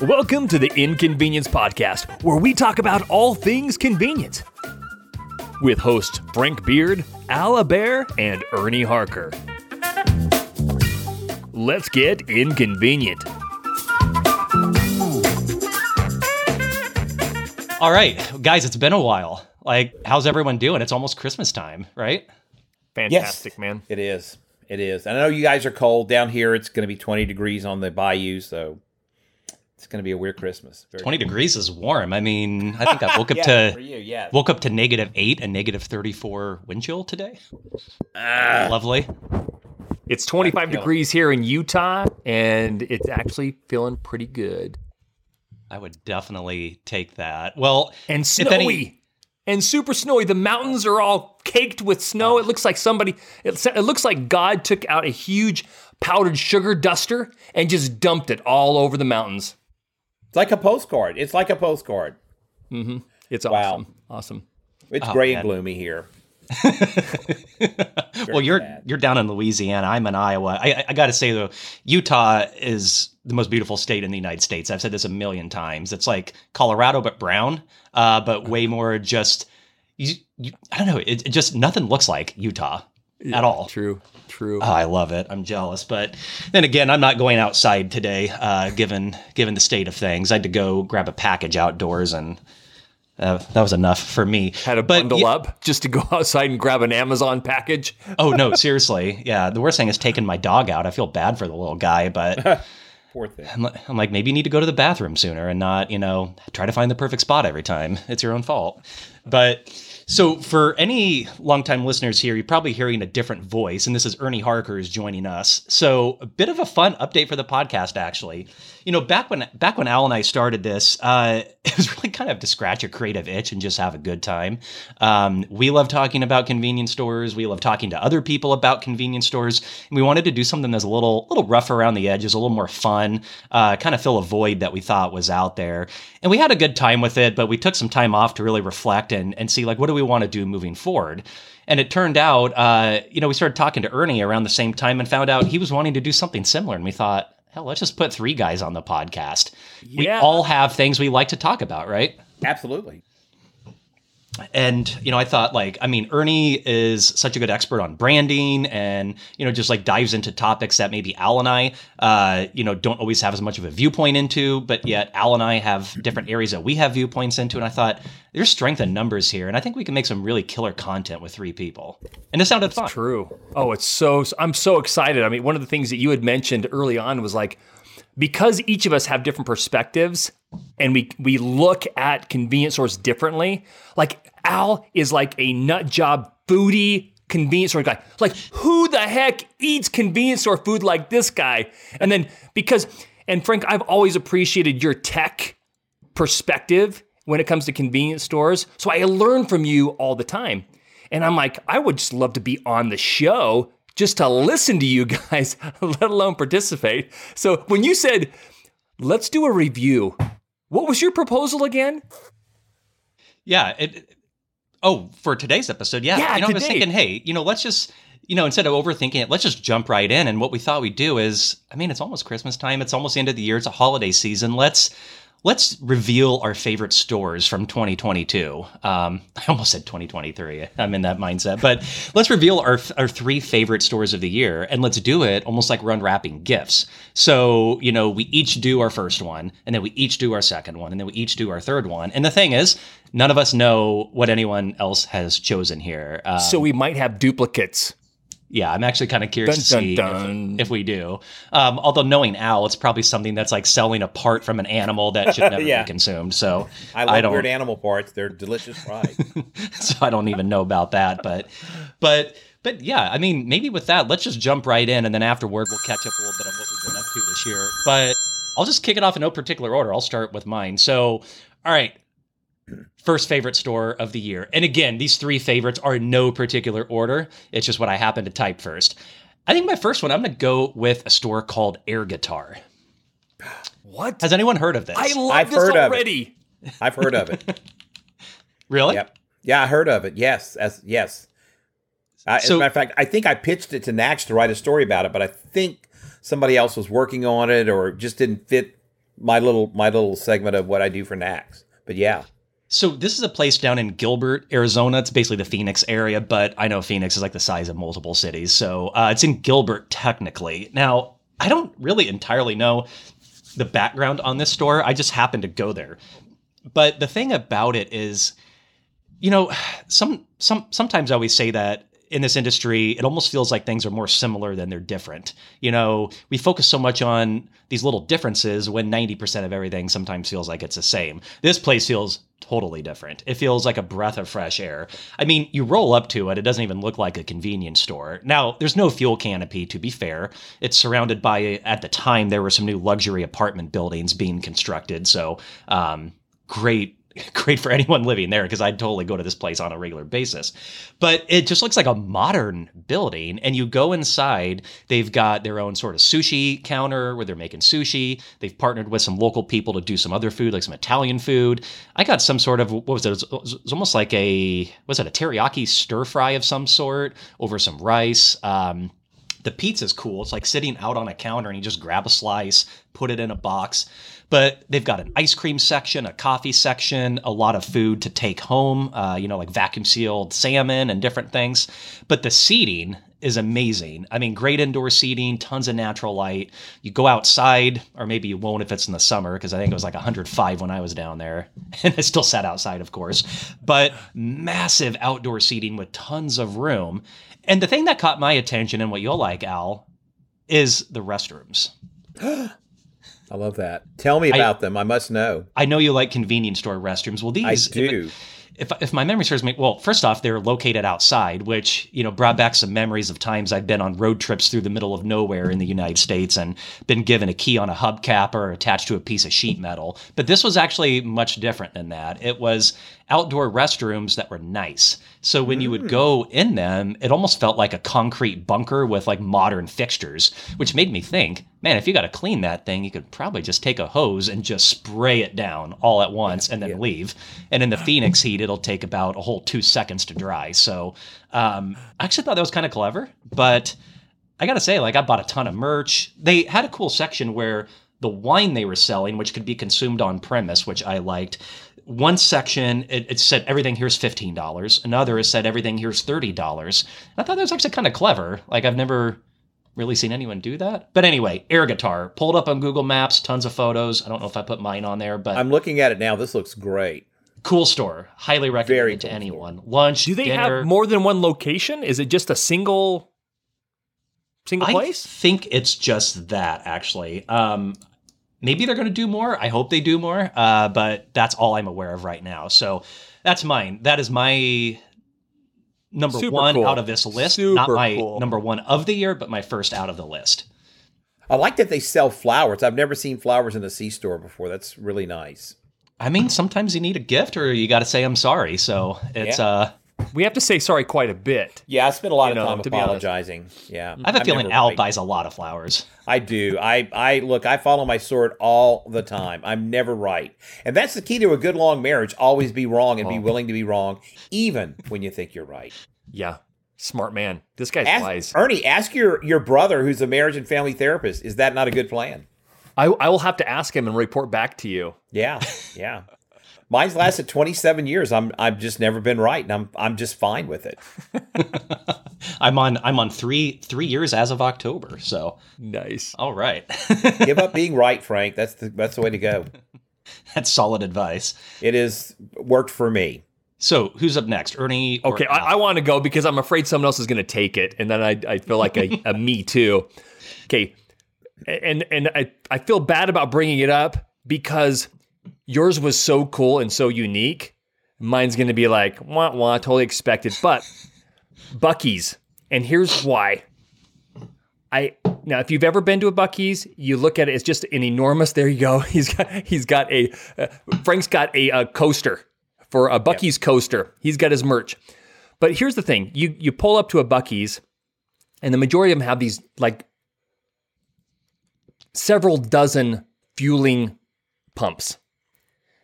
Welcome to the Inconvenience Podcast, where we talk about all things convenience. With hosts Frank Beard, Al Hebert, and Ernie Harker. Let's get inconvenient. All right, guys, it's been a while. Like, how's everyone doing? It's almost Christmas time, right? Fantastic, man. It is. It is. And I know you guys are cold down here. It's going to be 20 degrees on the bayou, so it's going to be a weird Christmas. Very 20 degrees is warm. I mean, I think I woke up yeah, to you, yeah. woke up to negative 8 and negative 34 wind chill today. Ah, Lovely. It's 25 feel it. degrees here in Utah, and it's actually feeling pretty good. I would definitely take that. Well, And snowy. any- and super snowy. The mountains are all caked with snow. It looks like somebody, it, it looks like God took out a huge powdered sugar duster and just dumped it all over the mountains. It's like a postcard. It's like a postcard. It's awesome. Wow. awesome. It's Oh, gray man. and gloomy here. well, you're sad. you're down in Louisiana. I'm in Iowa. I, I, I got to say though, Utah is the most beautiful state in the United States. I've said this a million times. It's like Colorado but brown, uh, but way more just. You, you, I don't know. It, it just nothing looks like Utah at all. True. True. Oh, I love it. I'm jealous, but then again, I'm not going outside today, uh, given given the state of things. I had to go grab a package outdoors, and uh, that was enough for me. Had to But bundle yeah- up just to go outside and grab an Amazon package. Oh no, seriously. Yeah, the worst thing is taking my dog out. I feel bad for the little guy, but Poor thing. I'm I'm like, maybe you need to go to the bathroom sooner and not, you know, try to find the perfect spot every time. It's your own fault. But so for any longtime listeners here, you're probably hearing a different voice, and this is Ernie Harker is joining us. So a bit of a fun update for the podcast, actually. You know, back when back when Al and I started this, uh, it was really kind of to scratch a creative itch and just have a good time. Um, we love talking about convenience stores. We love talking to other people about convenience stores. And we wanted to do something that's a little little rough around the edges, a little more fun, uh, kind of fill a void that we thought was out there. And we had a good time with it, but we took some time off to really reflect and, and see like what do we want to do moving forward. And it turned out, uh, you know, we started talking to Ernie around the same time and found out he was wanting to do something similar. And we thought, hell, let's just put three guys on the podcast. We all have things we like to talk about, right? Absolutely. And you know i thought like i mean ernie is such a good expert on branding and you know just like dives into topics that maybe al and i uh, you know don't always have as much of a viewpoint into but yet al and i have different areas that we have viewpoints into and i thought there's strength in numbers here and i think we can make some really killer content with three people and it sounded fun True. Oh, it's so I'm so excited. I mean, one of the things that you had mentioned early on was like because each of us have different perspectives and we we look at convenience stores differently. Like Al is like a nut job foodie convenience store guy. Like who the heck eats convenience store food like this guy? And then because and Frank, I've always appreciated your tech perspective when it comes to convenience stores. So I learn from you all the time. And I'm like, I would just love to be on the show just to listen to you guys, let alone participate. So when you said, let's do a review, what was your proposal again? Yeah. It, oh, for today's episode, yeah. Yeah, you know, I was today. thinking, hey, you know, let's just, you know, instead of overthinking it, let's just jump right in. And what we thought we'd do is, I mean, it's almost Christmas time. It's almost the end of the year. It's a holiday season. Let's let's reveal our favorite stores from 2022. Um, I almost said 2023. I'm in that mindset, but let's reveal our our three favorite stores of the year, and let's do it almost like we're unwrapping gifts. So you know, we each do our first one, and then we each do our second one, and then we each do our third one. And the thing is, none of us know what anyone else has chosen here. Uh, So we might have duplicates. Yeah, I'm actually kind of curious Dun, to see dun, if- If, we do. Um, although knowing Al, it's probably something that's like selling a part from an animal that should never Yeah. be consumed. So I love don't, weird animal parts. They're delicious fried. so I don't even know about that. But, but, but yeah, I mean, maybe with that, let's just jump right in, and then afterward, we'll catch up a little bit on what we've been up to this year. But I'll just kick it off in no particular order. I'll start with mine. So, all right. First favorite store of the year. And again, these three favorites are in no particular order. It's just what I happen to type first. I think my first one, I'm going to go with a store called Air Guitar. What? Has anyone heard of this? I love I've this heard of it. I've heard of it. really? Yep. Yeah, I heard of it. Yes, as yes. Uh, as a matter of fact, I think I pitched it to NACS to write a story about it, but I think somebody else was working on it or just didn't fit my little my little segment of what I do for NACS. But yeah, So this is a place down in Gilbert, Arizona. It's basically the Phoenix area, but I know Phoenix is like the size of multiple cities. So uh, it's in Gilbert technically. Now I don't really entirely know the background on this store. I just happened to go there. But the thing about it is, you know, some some sometimes I always say that in this industry, it almost feels like things are more similar than they're different. You know, we focus so much on these little differences when 90% of everything sometimes feels like it's the same. This place feels totally different. It feels like a breath of fresh air. I mean, you roll up to it, it doesn't even look like a convenience store. Now, there's no fuel canopy, to be fair. It's surrounded by, at the time, there were some new luxury apartment buildings being constructed. So, um, great great for anyone living there because I'd totally go to this place on a regular basis. But it just looks like a modern building. And you go inside, they've got their own sort of sushi counter where they're making sushi. They've partnered with some local people to do some other food, like some Italian food. I got some sort of, what was it? It was, it was almost like a, was it a teriyaki stir fry of some sort over some rice. Um, the pizza's cool. It's like sitting out on a counter and you just grab a slice, put it in a box. But they've got an ice cream section, a coffee section, a lot of food to take home, uh, you know, like vacuum sealed salmon and different things. But the seating is amazing. I mean, great indoor seating, tons of natural light. You go outside, or maybe you won't if it's in the summer, because I think it was like 105 when I was down there. And I still sat outside, of course. But massive outdoor seating with tons of room. And the thing that caught my attention and what you'll like, Al, is the restrooms. I love that. Tell me about them. I must know. I know you like convenience store restrooms. Well, these I do. if, if my memory serves me, well, first off, they're located outside, which you know brought back some memories of times I've been on road trips through the middle of nowhere in the United States and been given a key on a hubcap or attached to a piece of sheet metal. But this was actually much different than that. It was outdoor restrooms that were nice. So when you would go in them, it almost felt like a concrete bunker with like modern fixtures, which made me think, man, if you got to clean that thing, you could probably just take a hose and just spray it down all at once and then leave. And in the Phoenix heat, it'll take about a whole two seconds to dry. So um, I actually thought that was kind of clever, but I gotta say, like I bought a ton of merch. They had a cool section where the wine they were selling, which could be consumed on premise, which I liked. One section it, it said everything here's fifteen dollars. Another it said everything here's thirty dollars. I thought that was actually kind of clever. Like I've never really seen anyone do that. But anyway, air guitar pulled up on Google Maps, tons of photos. I don't know if I put mine on there, but I'm looking at it now. This looks great. cool store. Highly recommend Very it to cool anyone. Lunch. Do they dinner. have more than one location? Is it just a single single place? I place? think it's just that actually. Um, maybe they're going to do more. I hope they do more. Uh, but that's all I'm aware of right now. So that's mine. That is my number Super one cool. out of this list. Not my cool. number one of the year, but my first out of the list. I like that they sell flowers. I've never seen flowers in the C store before. That's really nice. I mean, sometimes you need a gift, or you got to say I'm sorry. So it's Yeah. uh, We have to say sorry quite a bit. Yeah, I spent a lot You of know, time to be apologizing. Yeah, I have a I'm feeling Al right. buys a lot of flowers. I do. I I look. I follow my sword all the time. I'm never right, and that's the key to a good long marriage. Always be wrong and be Oh. willing to be wrong, even when you think you're right. Yeah. Smart man. This guy's Ask, wise. Ernie, ask your your brother, who's a marriage and family therapist. Is that not a good plan? I, I will have to ask him and report back to you. Yeah, yeah. Mine's lasted 27 years. I'm I've just never been right, and I'm I'm just fine with it. I'm on I'm on three three years as of October. So Nice. all right, Give up being right, Frank. That's the that's the way to go. that's solid advice. It is worked for me. So who's up next, Ernie? or Okay, Al? I, I want to go because I'm afraid someone else is going to take it, and then I, I feel like a, a me too. Okay, and and I, I feel bad about bringing it up because yours was so cool and so unique. Mine's going to be like wah wah, totally expected. But Buc-ee's, and here's why. I now, if you've ever been to a Buc-ee's, you look at it. It's just an enormous. There you go. He's got he's got a uh, Frank's got a, uh coaster for a Buc-ee's coaster. He's got his merch. But here's the thing: you you pull up to a Buc-ee's, and the majority of them have these like several dozen fueling pumps.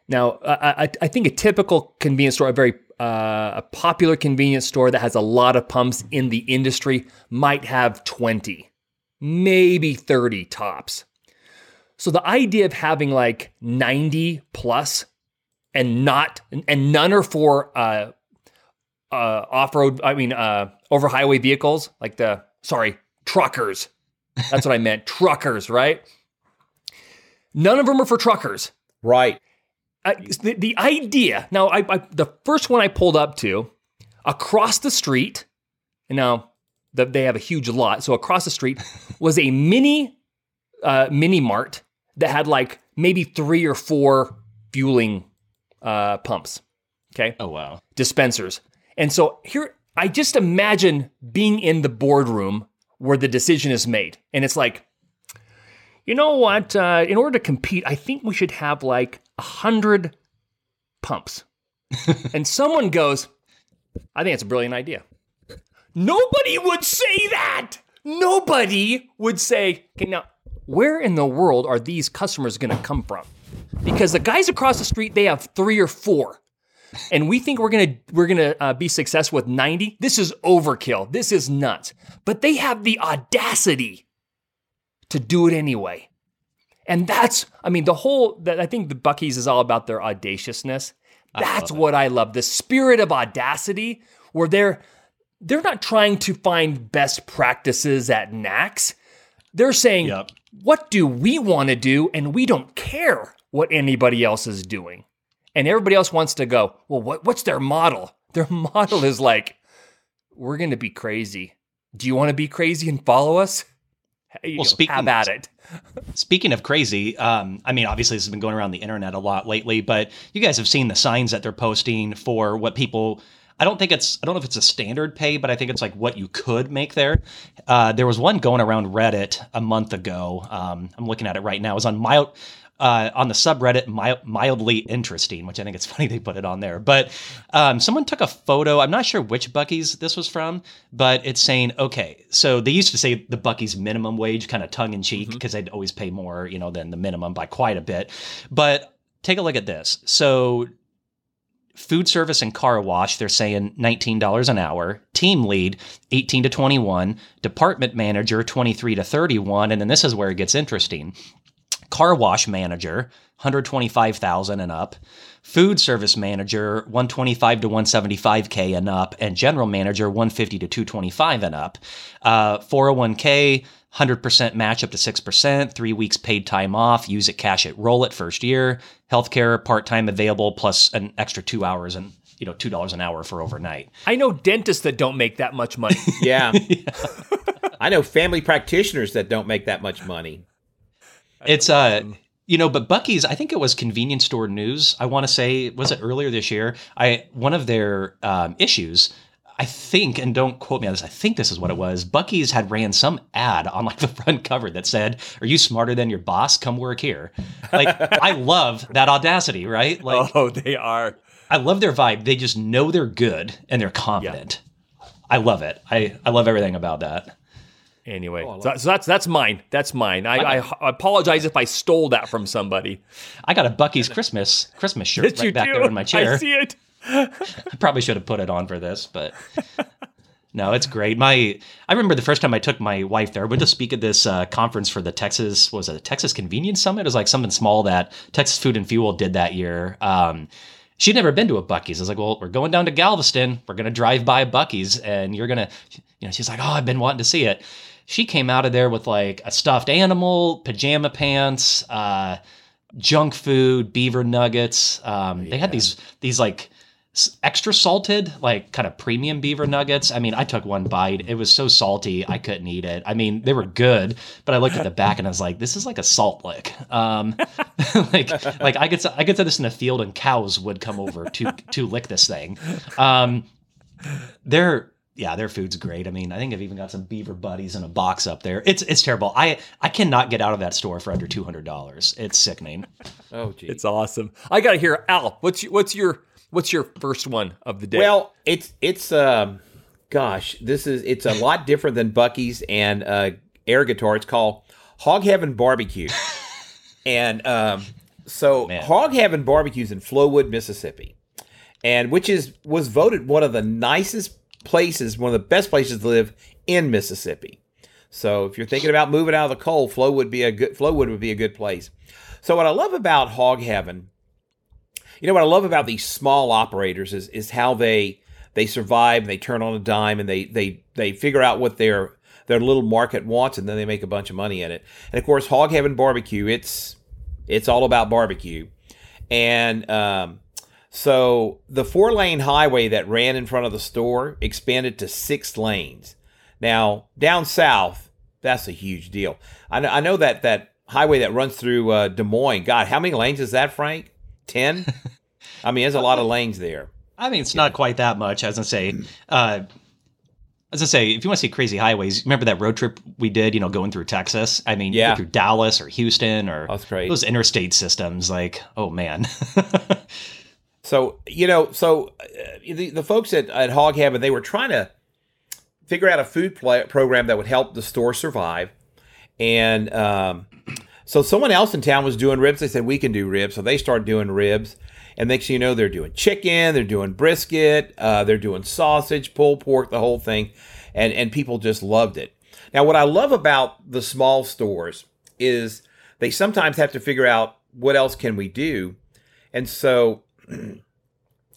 Now, I, I, think a typical convenience store, a very uh, a popular convenience store that has a lot of pumps in the industry, might have 20, maybe 30 tops. So the idea of having like 90 plus and not and none are for uh uh off-road I mean uh over highway vehicles like the sorry, truckers. That's what I meant. Truckers, right? None of them are for truckers. Right. The, the idea now, I, I the first one I pulled up to across the street, and now the, they have a huge lot. So across the street was a mini uh, mini mart that had like maybe three or four fueling uh, pumps. Okay, Oh wow. dispensers. And so here, I just imagine being in the boardroom where the decision is made. And it's like, you know what? Uh, in order to compete, I think we should have like a hundred pumps. and someone goes, I think it's a brilliant idea. Nobody would say that. Nobody would say, okay, now, where in the world are these customers going to come from? Because the guys across the street, they have three or four and we think we're gonna we're gonna uh, be successful with 90 this is overkill this is nuts but they have the audacity to do it anyway and that's i mean the whole that i think the Buc-ee's is all about their audaciousness. That's what i love. The spirit of audacity where they're they're not trying to find best practices at NACS. they're saying Yep. what do we want to do and we don't care what anybody else is doing. And everybody else wants to go well what, what's their model? Their model is like we're going to be crazy. Do you want to be crazy and follow us You Well, know, speaking- have at it Speaking of crazy, um, I mean, obviously this has been going around the internet a lot lately, but you guys have seen the signs that they're posting for what people. I don't think it's. I don't know if it's a standard pay, but I think it's like what you could make there. Uh, there was one going around Reddit a month ago. Um, I'm looking at it right now. It was on mild. Uh, on the subreddit mild, mildly interesting which i think it's funny they put it on there. But um, someone took a photo i'm not sure which Buc-ee's this was from but it's saying okay so they used to say the Buc-ee's minimum wage kind of tongue-in-cheek because they'd always pay more you know than the minimum by quite a bit. But take a look at this. So food service and car wash they're saying $19 an hour team lead 18 to 21 department manager 23 to 31 and then this is where it gets interesting car wash manager 125,000 and up. Food service manager 125 to 175k and up. And general manager 150 to 225 and up. Uh, 401k 100% match up to 6% three weeks paid time off. Use it cash it roll it first year. Healthcare part-time available plus an extra two hours and you know two dollars an hour for overnight. I know dentists that don't make that much money. Yeah. I know family practitioners that don't make that much money. It's uh you know, but Buc-ee's, I think it was convenience store news. I want to say, was it earlier this year? I one of their um, issues, I think, and don't quote me on this. I think this is what it was. Buc-ee's had ran some ad on like the front cover that said, "Are you smarter than your boss? Come work here." Like, I love that audacity, right? Like, oh they are I love their vibe. They just know they're good and they're confident. Yeah. I love it. I I love everything about that. Anyway so, so that's that's mine that's mine I, I, I apologize if i stole that from somebody I got a Buc-ee's Christmas Christmas shirt Yes, right you back do. there in my chair. i see it I probably should have put it on for this, but no, it's great. My I remember the first time I took my wife there. I went to speak at this uh, conference for the Texas what was it a Texas Convenience Summit? It was like something small that Texas Food and Fuel did that year. Um, she'd never been to a Buc-ee's. I was like, well, we're going down to Galveston. We're gonna drive by Buc-ee's, and you're gonna, you know, she's like, oh, I've been wanting to see it. She came out of there with like a stuffed animal, pajama pants, uh, junk food, beaver nuggets. Um, They had these these like extra salted, like kind of premium beaver nuggets. I mean, I took one bite. It was so salty, I couldn't eat it. I mean, they were good, but I looked at the back and I was like, this is like a salt lick. Um, like, like I could, I could say this in a field and cows would come over to, to lick this thing. Um, they're, yeah, their food's great. I mean, I think I've even got some beaver buddies in a box up there. It's, it's terrible. I, I cannot get out of that store for under $200. It's sickening. Oh, geez. it's awesome i gotta hear al what's your, what's your what's your first one of the day Well, it's it's um, gosh, this is it's a lot different than Buc-ee's and uh, air guitar. It's called Hog Heaven Barbecue, and um, so Man. Hog Heaven Barbecue's in Flowwood, Mississippi, and which is was voted one of the nicest places, one of the best places to live in Mississippi. So if you're thinking about moving out of the cold, Flow would be a good Flowwood would be a good place. So what I love about Hog Heaven, you know what I love about these small operators is is how they they survive and they turn on a dime and they they they figure out what their their little market wants and then they make a bunch of money in it. And of course, Hog Heaven Barbecue, it's it's all about barbecue. And um, so the four lane highway that ran in front of the store expanded to six lanes. Now down south, that's a huge deal. I know, I know that that highway that runs through uh, Des Moines. God, how many lanes is that, Frank? Ten. I mean, there's a lot of lanes there. I mean, it's not quite that much. As I say, uh, as I say, if you want to see crazy highways, remember that road trip we did? You know, going through Texas. I mean, Yeah. through Dallas or Houston or those interstate systems. Like, oh man, So you know, so uh, the, the folks at, at Hog Heaven, they were trying to figure out a food program that would help the store survive, and um, so someone else in town was doing ribs. They said we can do ribs, so they started doing ribs, and next thing you know, they're doing chicken, they're doing brisket, uh, they're doing sausage, pulled pork, the whole thing, and and people just loved it. Now, what I love about the small stores is they sometimes have to figure out what else can we do, and so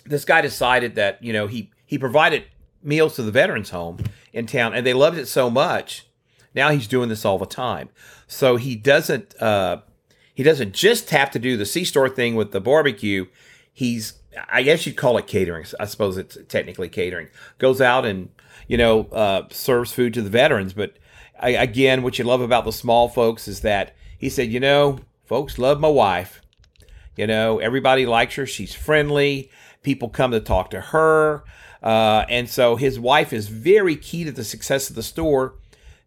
this guy decided that you know he he provided meals to the veterans home in town and they loved it so much now he's doing this all the time. So he doesn't uh he doesn't just have to do the c store thing with the barbecue. He's i guess you'd call it catering. I suppose it's technically catering. Goes out and you know uh serves food to the veterans but I, again what you love about the small folks is that he said you know folks love my wife you know, everybody likes her. She's friendly. People come to talk to her. Uh, and so his wife is very key to the success of the store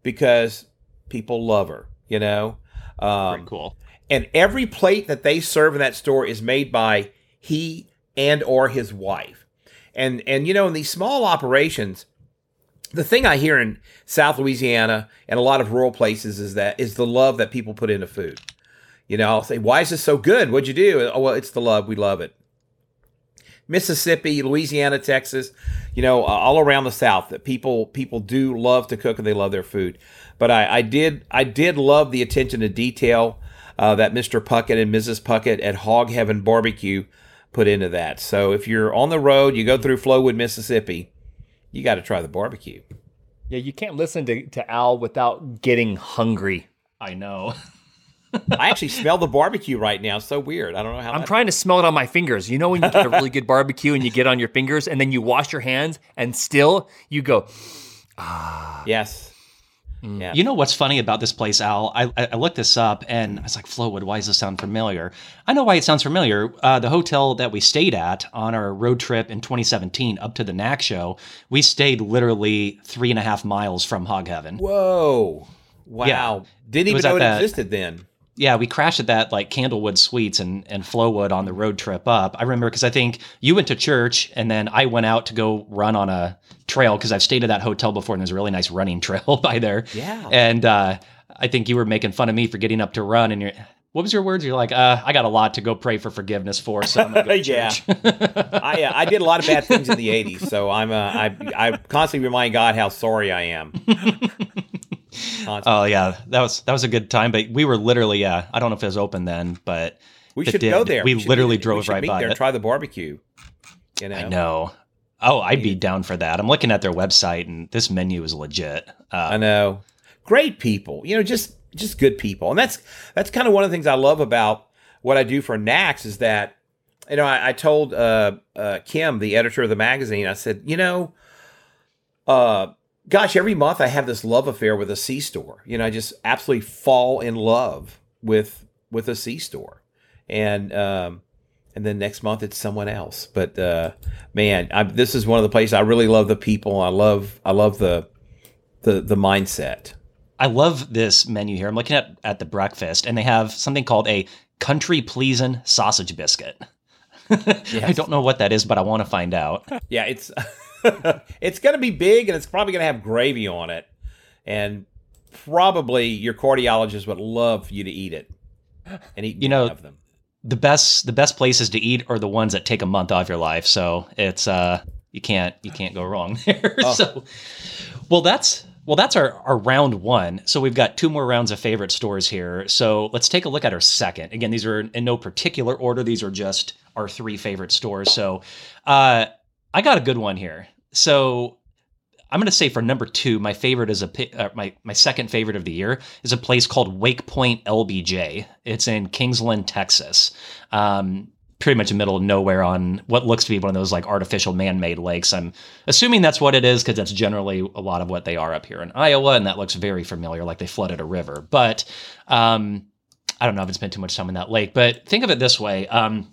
because people love her, you know. Um, pretty cool. and every plate that they serve in that store is made by he and or his wife and and you know in these small operations the thing i hear in south louisiana and a lot of rural places is that is the love that people put into food you know i'll say why is this so good? What'd you do? Oh well it's the love. We love it. Mississippi louisiana texas you know all around the south that people people do love to cook and they love their food. But i, I did i did love the attention to detail uh, that mr puckett and mrs puckett at hog heaven barbecue put into that. So if you're on the road you go through flowwood mississippi you got to try the barbecue. Yeah, you can't listen to, to Al without getting hungry. I know. i actually smell the barbecue right now it's so weird i don't know how I'm that- trying to smell it on my fingers. You know when you get a really good barbecue and you get on your fingers and then you wash your hands and still you go, Ah. yes yeah You know what's funny about this place, Al? I, I I looked this up and I was like, Flowwood, why does this sound familiar? I know why it sounds familiar. Uh, the hotel that we stayed at on our road trip in 2017 up to the NAC show, we stayed literally three and a half miles from Hog Heaven. whoa wow Yeah. didn't even was know it that- existed then Yeah, we crashed at that like Candlewood Suites and, and Flowwood on the road trip up. I remember because I think you went to church and then I went out to go run on a trail because I've stayed at that hotel before and there's a really nice running trail by there. Yeah. And uh, I think you were making fun of me for getting up to run and you're. What was your words? You're like, uh, I got a lot to go pray for forgiveness for. So I'm go Yeah. I uh, I did a lot of bad things in the '80s, so I'm uh, I I constantly remind God how sorry I am. Constantly. oh yeah, that was that was a good time. But we were literally, yeah, I don't know if it was open then, but we should did. go there. We should literally meet- we drove should right meet by there it. try the barbecue. You know. I know. Oh, I'd be down for that. I'm looking at their website and this menu is legit. I Uh, know. Great people. You know, just just good people. And that's that's kind of one of the things I love about what I do for NACS is that you know, I, I told uh, uh, Kim, the editor of the magazine, I said, you know, uh, gosh, every month I have this love affair with a C store. You know, I just absolutely fall in love with with a C store, and um, and then next month it's someone else. But uh, man, I, this is one of the places I really love the people. I love I love the the the mindset. I love this menu here. I'm looking at, at the breakfast and they have something called a country pleasin' sausage biscuit. I don't know what that is, but I want to find out. Yeah, it's it's going to be big and it's probably going to have gravy on it, and probably your cardiologist would love for you to eat it and eat You know, of them. The best the best places to eat are the ones that take a month off your life. So it's uh you can't you can't go wrong there. Oh. So well that's Well, that's our, our round one. So we've got two more rounds of favorite stores here. So let's take a look at our second. Again, these are in no particular order. These are just our three favorite stores. So uh, I got a good one here. So I'm going to say for number two, my favorite is a uh, my my second favorite of the year is a place called Wake Point LBJ. It's in Kingsland, Texas. Um, pretty much in the middle of nowhere on what looks to be one of those like artificial man-made lakes. I'm assuming that's what it is because that's generally a lot of what they are up here in Iowa, and that looks very familiar, like they flooded a river. But um, I don't know. I haven't spent too much time in that lake, but think of it this way. Um,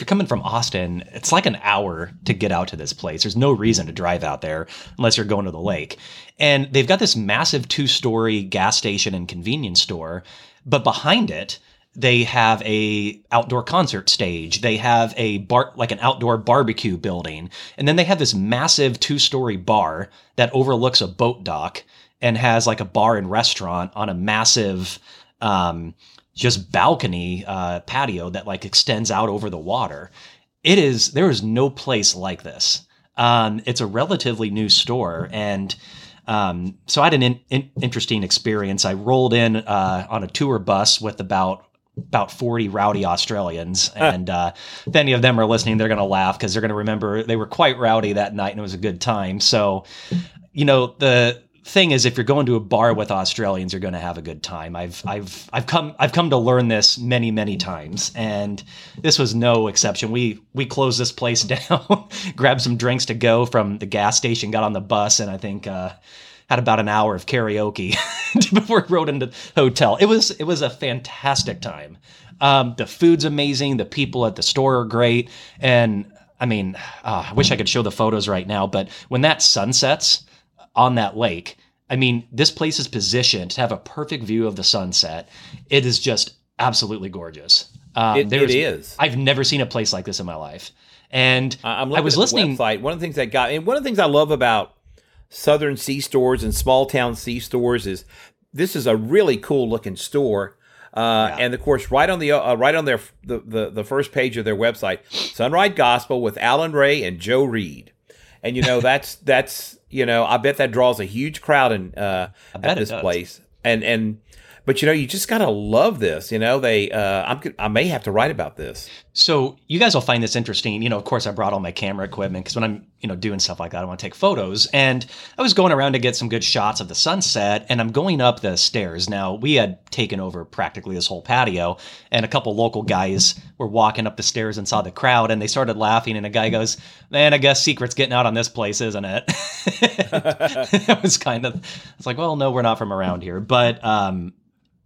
if you're coming from Austin, it's like an hour to get out to this place. There's no reason to drive out there unless you're going to the lake. And they've got this massive two story gas station and convenience store, but behind it, they have a outdoor concert stage they have a bar like an outdoor barbecue building and then they have this massive two-story bar that overlooks a boat dock and has like a bar and restaurant on a massive um, just balcony uh, patio that like extends out over the water it is there is no place like this um, it's a relatively new store and um, so I had an in, in, interesting experience. I rolled in uh, on a tour bus with about about 40 rowdy Australians. And uh, if any of them are listening, they're going to laugh because they're going to remember they were quite rowdy that night and it was a good time. So, you know, the thing is if you're going to a bar with Australians, you're going to have a good time. I've I've I've come I've come to learn this many many times, and this was no exception. We we closed this place down, grabbed some drinks to go from the gas station, got on the bus, and I think. Uh, had about an hour of karaoke before we rode into the hotel. It was it was a fantastic time. Um, the food's amazing. The people at the store are great, and I mean, uh, I wish I could show the photos right now. But when that sunsets on that lake, I mean, this place is positioned to have a perfect view of the sunset. It is just absolutely gorgeous. Um, it, it is. I've never seen a place like this in my life. And I'm I was listening. Website. One of the things that got, and one of the things I love about southern C stores and small town C stores is this is a really cool looking store. Uh, yeah. And of course, right on the uh, right on their the, the, the first page of their website, Sunrise Gospel with Alan Ray and Joe Reed, and you know that's that's you know I bet that draws a huge crowd in uh, at this place, and and but you know, you just gotta love this. You know, they. Uh, I'm. I may have to write about this. So you guys will find this interesting. You know, of course, I brought all my camera equipment because when I'm, you know, doing stuff like that, I want to take photos. And I was going around to get some good shots of the sunset, and I'm going up the stairs. Now we had taken over practically this whole patio, and a couple local guys were walking up the stairs and saw the crowd, and they started laughing. And a guy goes, "Man, I guess secret's getting out on this place, isn't it?" it was kind of. It's like, well, no, we're not from around here, but um,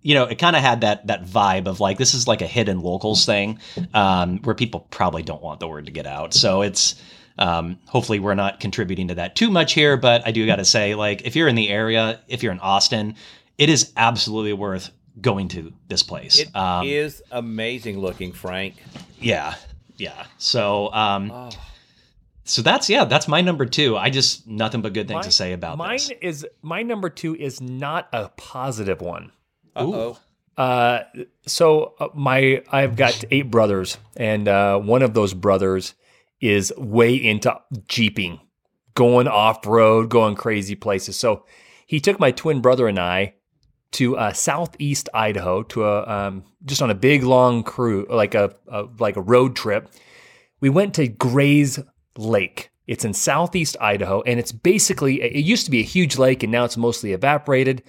you know, it kind of had that that vibe of like this is like a hidden locals thing, um, where people probably don't want the word to get out. So it's um, hopefully we're not contributing to that too much here. But I do got to say, like, if you're in the area, if you're in Austin, it is absolutely worth going to this place. It um, is amazing looking, Frank. Yeah, yeah. So. Um, oh. So that's yeah, that's my number two. I just nothing but good things to say about mine this. is my number two is not a positive one. Uh-oh. Uh, so uh, my I've got eight brothers, and uh, one of those brothers is way into jeeping, going off road, going crazy places. So he took my twin brother and I to uh, southeast Idaho to a um, just on a big long cruise, like a, a like a road trip. We went to Gray's Lake. It's in southeast Idaho, and it's basically it used to be a huge lake, and now it's mostly evaporated.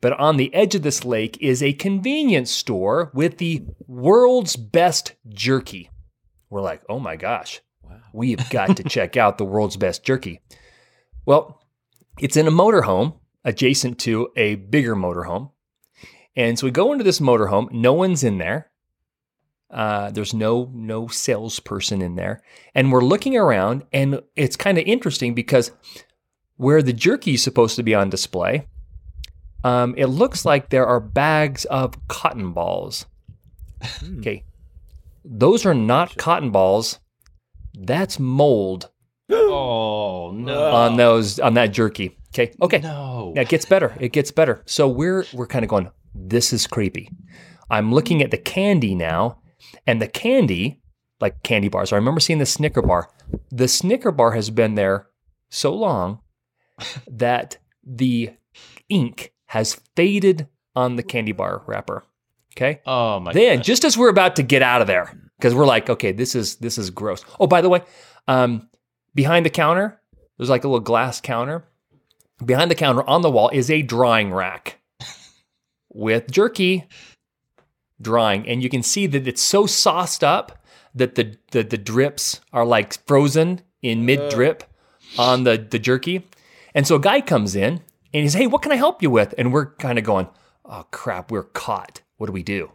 But on the edge of this lake is a convenience store with the world's best jerky. We're like, oh my gosh, wow. we've got to check out the world's best jerky. Well, it's in a motorhome adjacent to a bigger motorhome. And so we go into this motorhome. No one's in there. Uh, there's no no salesperson in there, and we're looking around, and it's kind of interesting because where the jerky is supposed to be on display, um, it looks like there are bags of cotton balls. Hmm. Okay. Those are not cotton balls. That's mold. oh no. On those on that jerky. Okay. Okay. No. Yeah, it gets better. It gets better. So we're we're kind of going, this is creepy. I'm looking at the candy now, and the candy, like candy bars. I remember seeing the Snicker bar. The Snicker bar has been there so long that the ink has faded on the candy bar wrapper. Okay. Oh my Then, God. just as we're about to get out of there, because we're like, okay, this is this is gross. Oh, by the way, um, behind the counter, there's like a little glass counter. Behind the counter on the wall is a drying rack with jerky drying, and you can see that it's so sauced up that the the, the drips are like frozen in mid drip on the the jerky. And so a guy comes in and he's, hey, what can I help you with? And we're kind of going, oh crap, we're caught. What do we do?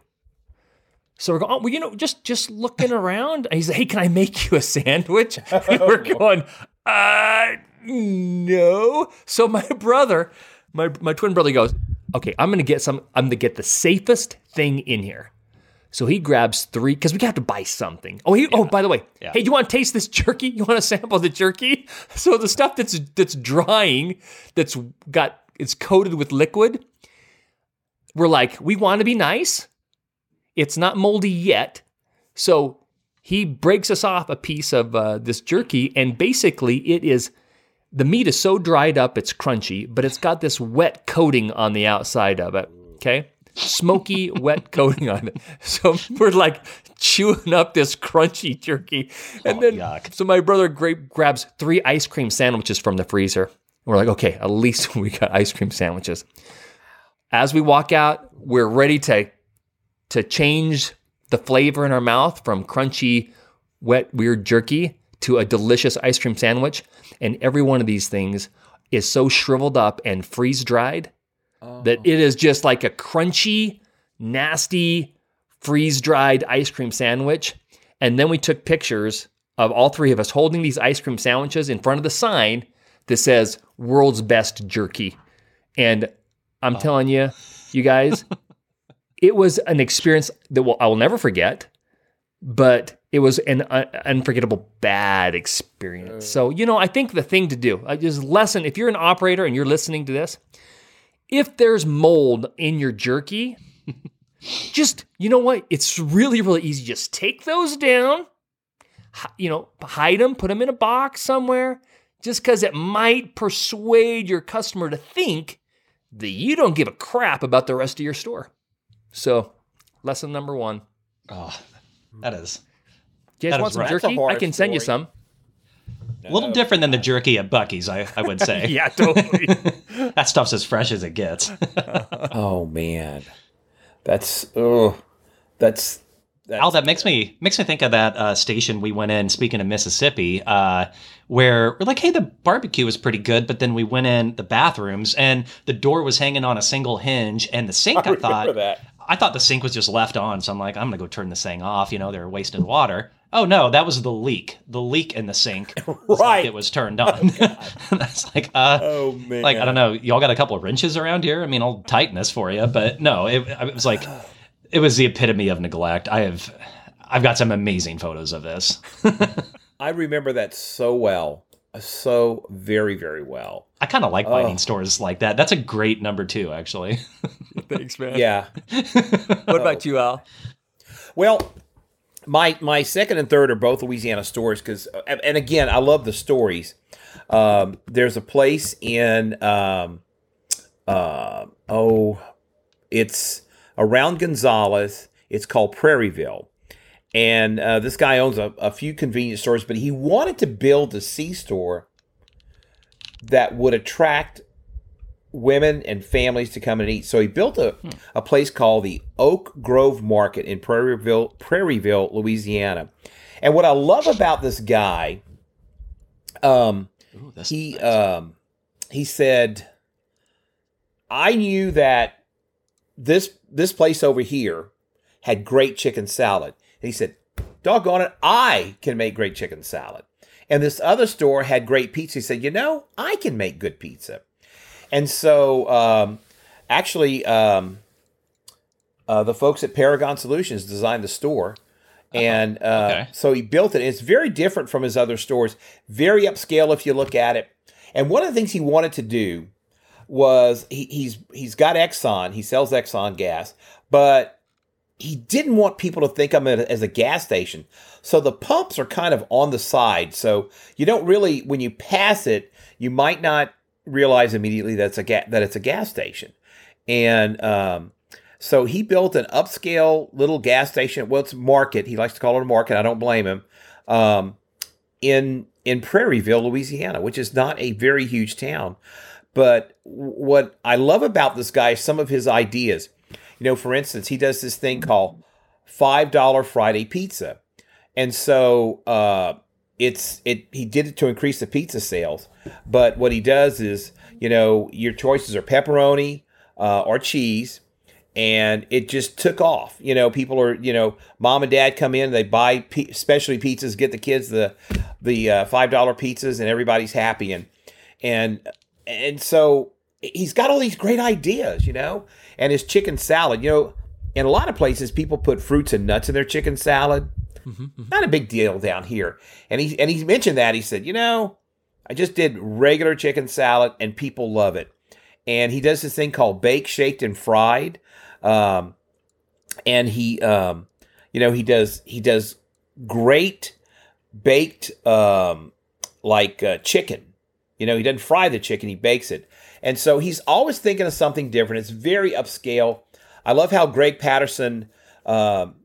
So we're going, oh, well, you know, just just looking around. And he's like, hey, can I make you a sandwich? And we're going, uh, no. So my brother, my my twin brother goes, okay, I'm gonna get some. I'm gonna get the safest thing in here. So he grabs three because we have to buy something. Oh, he, oh, by the way, Yeah. hey, do you want to taste this jerky? You want to sample the jerky? So the stuff that's that's drying, that's got it's coated with liquid. We're like, we want to be nice. It's not moldy yet, so he breaks us off a piece of uh, this jerky, and basically it is the meat is so dried up it's crunchy, but it's got this wet coating on the outside of it. Okay. Smoky, wet coating on it. So we're like chewing up this crunchy jerky. And Oh, then, yuck. so my brother gra- grabs three ice cream sandwiches from the freezer. And We're like, okay, at least we got ice cream sandwiches. As we walk out, we're ready to to change the flavor in our mouth from crunchy, wet, weird jerky to a delicious ice cream sandwich. And every one of these things is so shriveled up and freeze dried that it is just like a crunchy, nasty, freeze dried ice cream sandwich. And then we took pictures of all three of us holding these ice cream sandwiches in front of the sign that says world's best jerky. And I'm telling you, you guys, it was an experience that will, I will never forget, but it was an uh, unforgettable bad experience. So, you know, I think the thing to do, uh, just lesson, if you're an operator and you're listening to this, if there's mold in your jerky, just, you know what? It's really, really easy. Just take those down, you know, hide them, put them in a box somewhere, just because it might persuade your customer to think that you don't give a crap about the rest of your store. So, lesson number one. Oh, that is you guys want some right. Jerky? I can send you some. A little different than the jerky at Buc-ee's, I, I would say. Yeah, totally. that stuff's as fresh as it gets. Oh man, that's oh, that's that's Al, that makes me makes me think of that uh, station we went in. Speaking of Mississippi, uh, where we're like, "Hey, the barbecue was pretty good," but then we went in the bathrooms and the door was hanging on a single hinge, and the sink. I, remember thought that. I thought the sink was just left on, so I'm like, I'm gonna go turn this thing off. You know, they're wasting water. Oh no, that was the leak. The leak in the sink. was like Right. it was turned on. That's like, uh, Oh man, like I don't know, y'all got a couple of wrenches around here. I mean, I'll tighten this for you, but no, it, it was like it was the epitome of neglect. I have, I've got some amazing photos of this. I remember that so well, so very very well. I kind of like finding Oh. stores like that. That's a great number two, actually. Thanks, man. Yeah. What about you, Al? Well, my my second and third are both Louisiana stories because, and again, I love the stories. Um, there's a place in um, uh, oh, it's around Gonzales. It's called Prairieville, and uh, this guy owns a, a few convenience stores, but he wanted to build a C store that would attract women and families to come and eat. So he built a, a place called the Oak Grove Market in Prairieville, Prairieville, Louisiana. And what I love about this guy, um, Ooh, he nice. um, he said, I knew that this this place over here had great chicken salad. And he said, doggone it, I can make great chicken salad. And this other store had great pizza. He said, you know, I can make good pizza. And so, um, actually, um, uh, the folks at Paragon Solutions designed the store. And uh, Okay. so he built it. It's very different from his other stores, very upscale if you look at it. And one of the things he wanted to do was he, he's he's got Exxon, he sells Exxon gas, but he didn't want people to think of it as a gas station. So the pumps are kind of on the side. So you don't really, when you pass it, you might not realize immediately that it's a ga- that it's a gas station, and um, so he built an upscale little gas station. Well, it's market. He likes to call it a market. I don't blame him. Um, in in Prairieville, Louisiana, which is not a very huge town, but what I love about this guy is some of his ideas. You know, for instance, he does this thing called five dollar Friday pizza, and so uh, it's it. He did it to increase the pizza sales, but what he does is, you know, your choices are pepperoni uh, or cheese, and it just took off. You know, people are, you know, mom and dad come in, they buy p- specialty pizzas, get the kids the the uh, five dollar pizzas, and everybody's happy. And and and so he's got all these great ideas, you know, and his chicken salad, you know, in a lot of places people put fruits and nuts in their chicken salad. Mm-hmm, Not a big deal down here. And he and he mentioned that he said, you know, I just did regular chicken salad and people love it. And he does this thing called bake, shaked, and fried. Um, and he, um, you know, he does he does great baked um, like uh, chicken. You know, he doesn't fry the chicken; he bakes it. And so he's always thinking of something different. It's very upscale. I love how Greg Patterson um,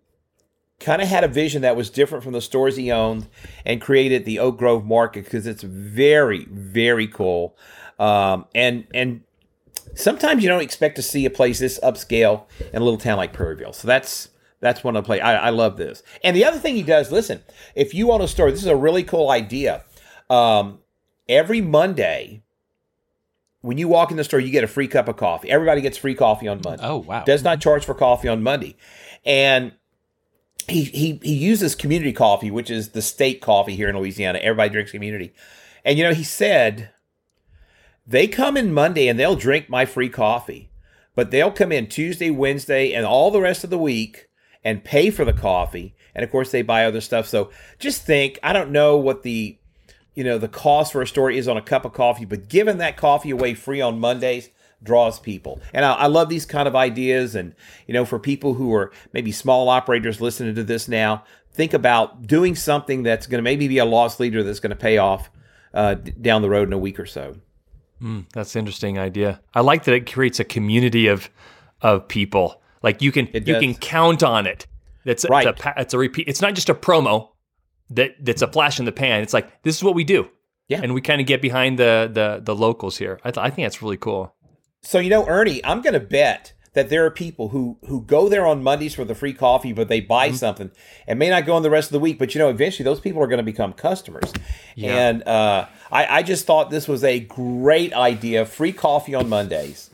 kind of had a vision that was different from the stores he owned and created the Oak Grove Market because it's very, very cool. Um, and and sometimes you don't expect to see a place this upscale in a little town like Prairieville. So that's that's one of the play. I, I love this. And the other thing he does, listen, if you own a store, this is a really cool idea. Um, every Monday, when you walk in the store, you get a free cup of coffee. Everybody gets free coffee on Monday. Oh wow! Does not charge for coffee on Monday, and he he he uses community coffee, which is the state coffee here in Louisiana. Everybody drinks community, and you know he said they come in Monday and they'll drink my free coffee, but they'll come in Tuesday, Wednesday, and all the rest of the week and pay for the coffee. And of course, they buy other stuff. So just think, I don't know what the you know the cost for a store is on a cup of coffee, but giving that coffee away free on Mondays draws people. And I, I, love these kind of ideas. And you know, for people who are maybe small operators listening to this now, think about doing something that's going to maybe be a loss leader that's going to pay off uh, down the road in a week or so. Mm, that's an interesting idea. I like that it creates a community of of people. Like you can you can count on it. That's right. It's a, it's a repeat. It's not just a promo that that's a flash in the pan. It's like this is what we do. Yeah, and we kind of get behind the the the locals here. I, th- I think that's really cool. So you know, Ernie, I'm going to bet that there are people who who go there on Mondays for the free coffee, but they buy mm-hmm. something and may not go on the rest of the week. But you know, eventually those people are going to become customers. Yeah. And uh, I, I just thought this was a great idea. Free coffee on Mondays.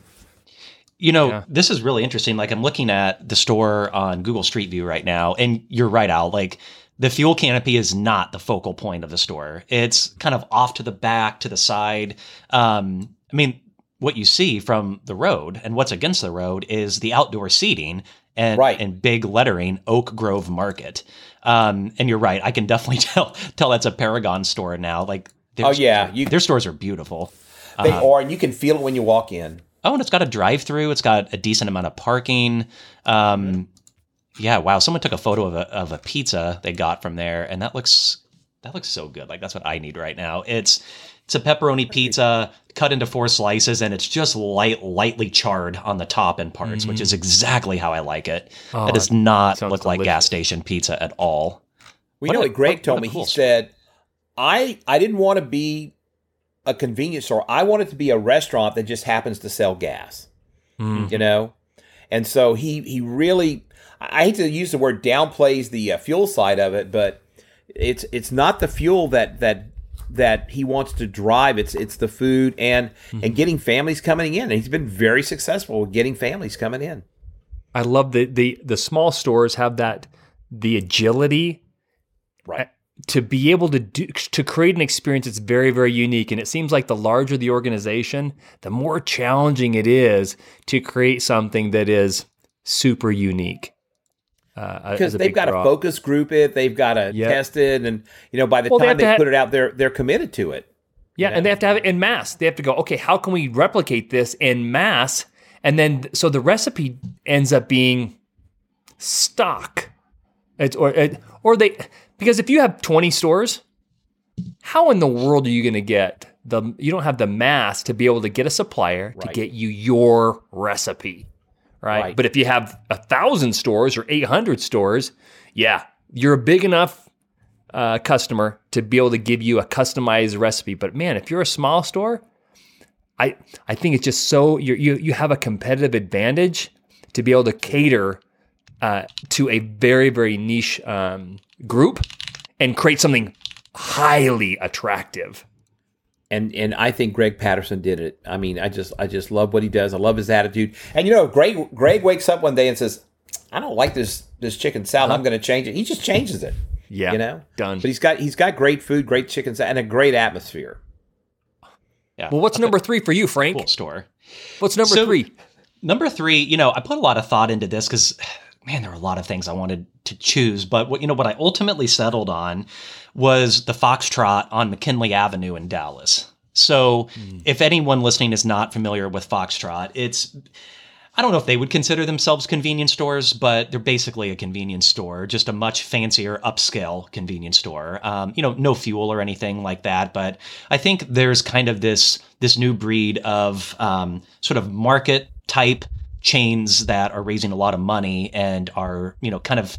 You know, yeah. this is really interesting. Like I'm looking at the store on Google Street View right now, and you're right, Al. Like the fuel canopy is not the focal point of the store. It's kind of off to the back, to the side. Um, I mean, what you see from the road and what's against the road is the outdoor seating and right. and big lettering Oak Grove Market. Um, and you're right, I can definitely tell tell that's a Paragon store now. Like, oh yeah, you, their stores are beautiful. They uh, are, and you can feel it when you walk in. Oh, and it's got a drive through. It's got a decent amount of parking. Um, yeah, wow. Someone took a photo of a of a pizza they got from there, and that looks that looks so good. Like that's what I need right now. It's it's a pepperoni pizza cut into four slices, and it's just light, lightly charred on the top and parts, mm which is mm. exactly how I like it. Oh, it does not look delicious. like gas station pizza at all. We know what Greg told me. Cool he said, "I I didn't want to be a convenience store. I wanted it to be a restaurant that just happens to sell gas. mm You know." And so he he really I hate to use the word downplays the uh, fuel side of it, but it's it's not the fuel that that that he wants to drive. It's it's the food and mm-hmm. and getting families coming in. And he's been very successful with getting families coming in. I love the the the small stores have that the agility right to be able to do to create an experience that's very very unique and it seems like the larger the organization the more challenging it is to create something that is super unique uh, because uh, they've got draw. to focus group it, they've got to yep. test it, and you know by the well, time they, they put it out, they're they're committed to it. Yeah, you know? and they have to have it in mass. They have to go, okay, how can we replicate this in mass? And then so the recipe ends up being stock, it's, or it, or they because if you have twenty stores, how in the world are you going to get the you don't have the mass to be able to get a supplier to get you your recipe, right? Right. But if you have a thousand stores or eight hundred stores, yeah, you're a big enough uh, customer to be able to give you a customized recipe. But man, if you're a small store, I I think it's just so you you you have a competitive advantage to be able to cater uh, to a very very niche um, group and create something highly attractive. And and I think Greg Patterson did it. I mean, I just I just love what he does. I love his attitude. And you know, Greg Greg wakes up one day and says, "I don't like this this chicken salad. Uh-huh. I'm going to change it." He just changes it. Yeah, You know, done. But he's got he's got great food, great chicken salad, and a great atmosphere. Yeah. well, what's number three for you, Frank? cool store? What's number So- three? Number three, you know, I put a lot of thought into this because, man, there were a lot of things I wanted to choose. But what you know, what I ultimately settled on was the Foxtrot on McKinley Avenue in Dallas. So, if anyone listening is not familiar with Foxtrot, it's I don't know if they would consider themselves convenience stores, but they're basically a convenience store, just a much fancier, upscale convenience store. Um, you know, no fuel or anything like that, but I think there's kind of this this new breed of um, sort of market type chains that are raising a lot of money and are you know kind of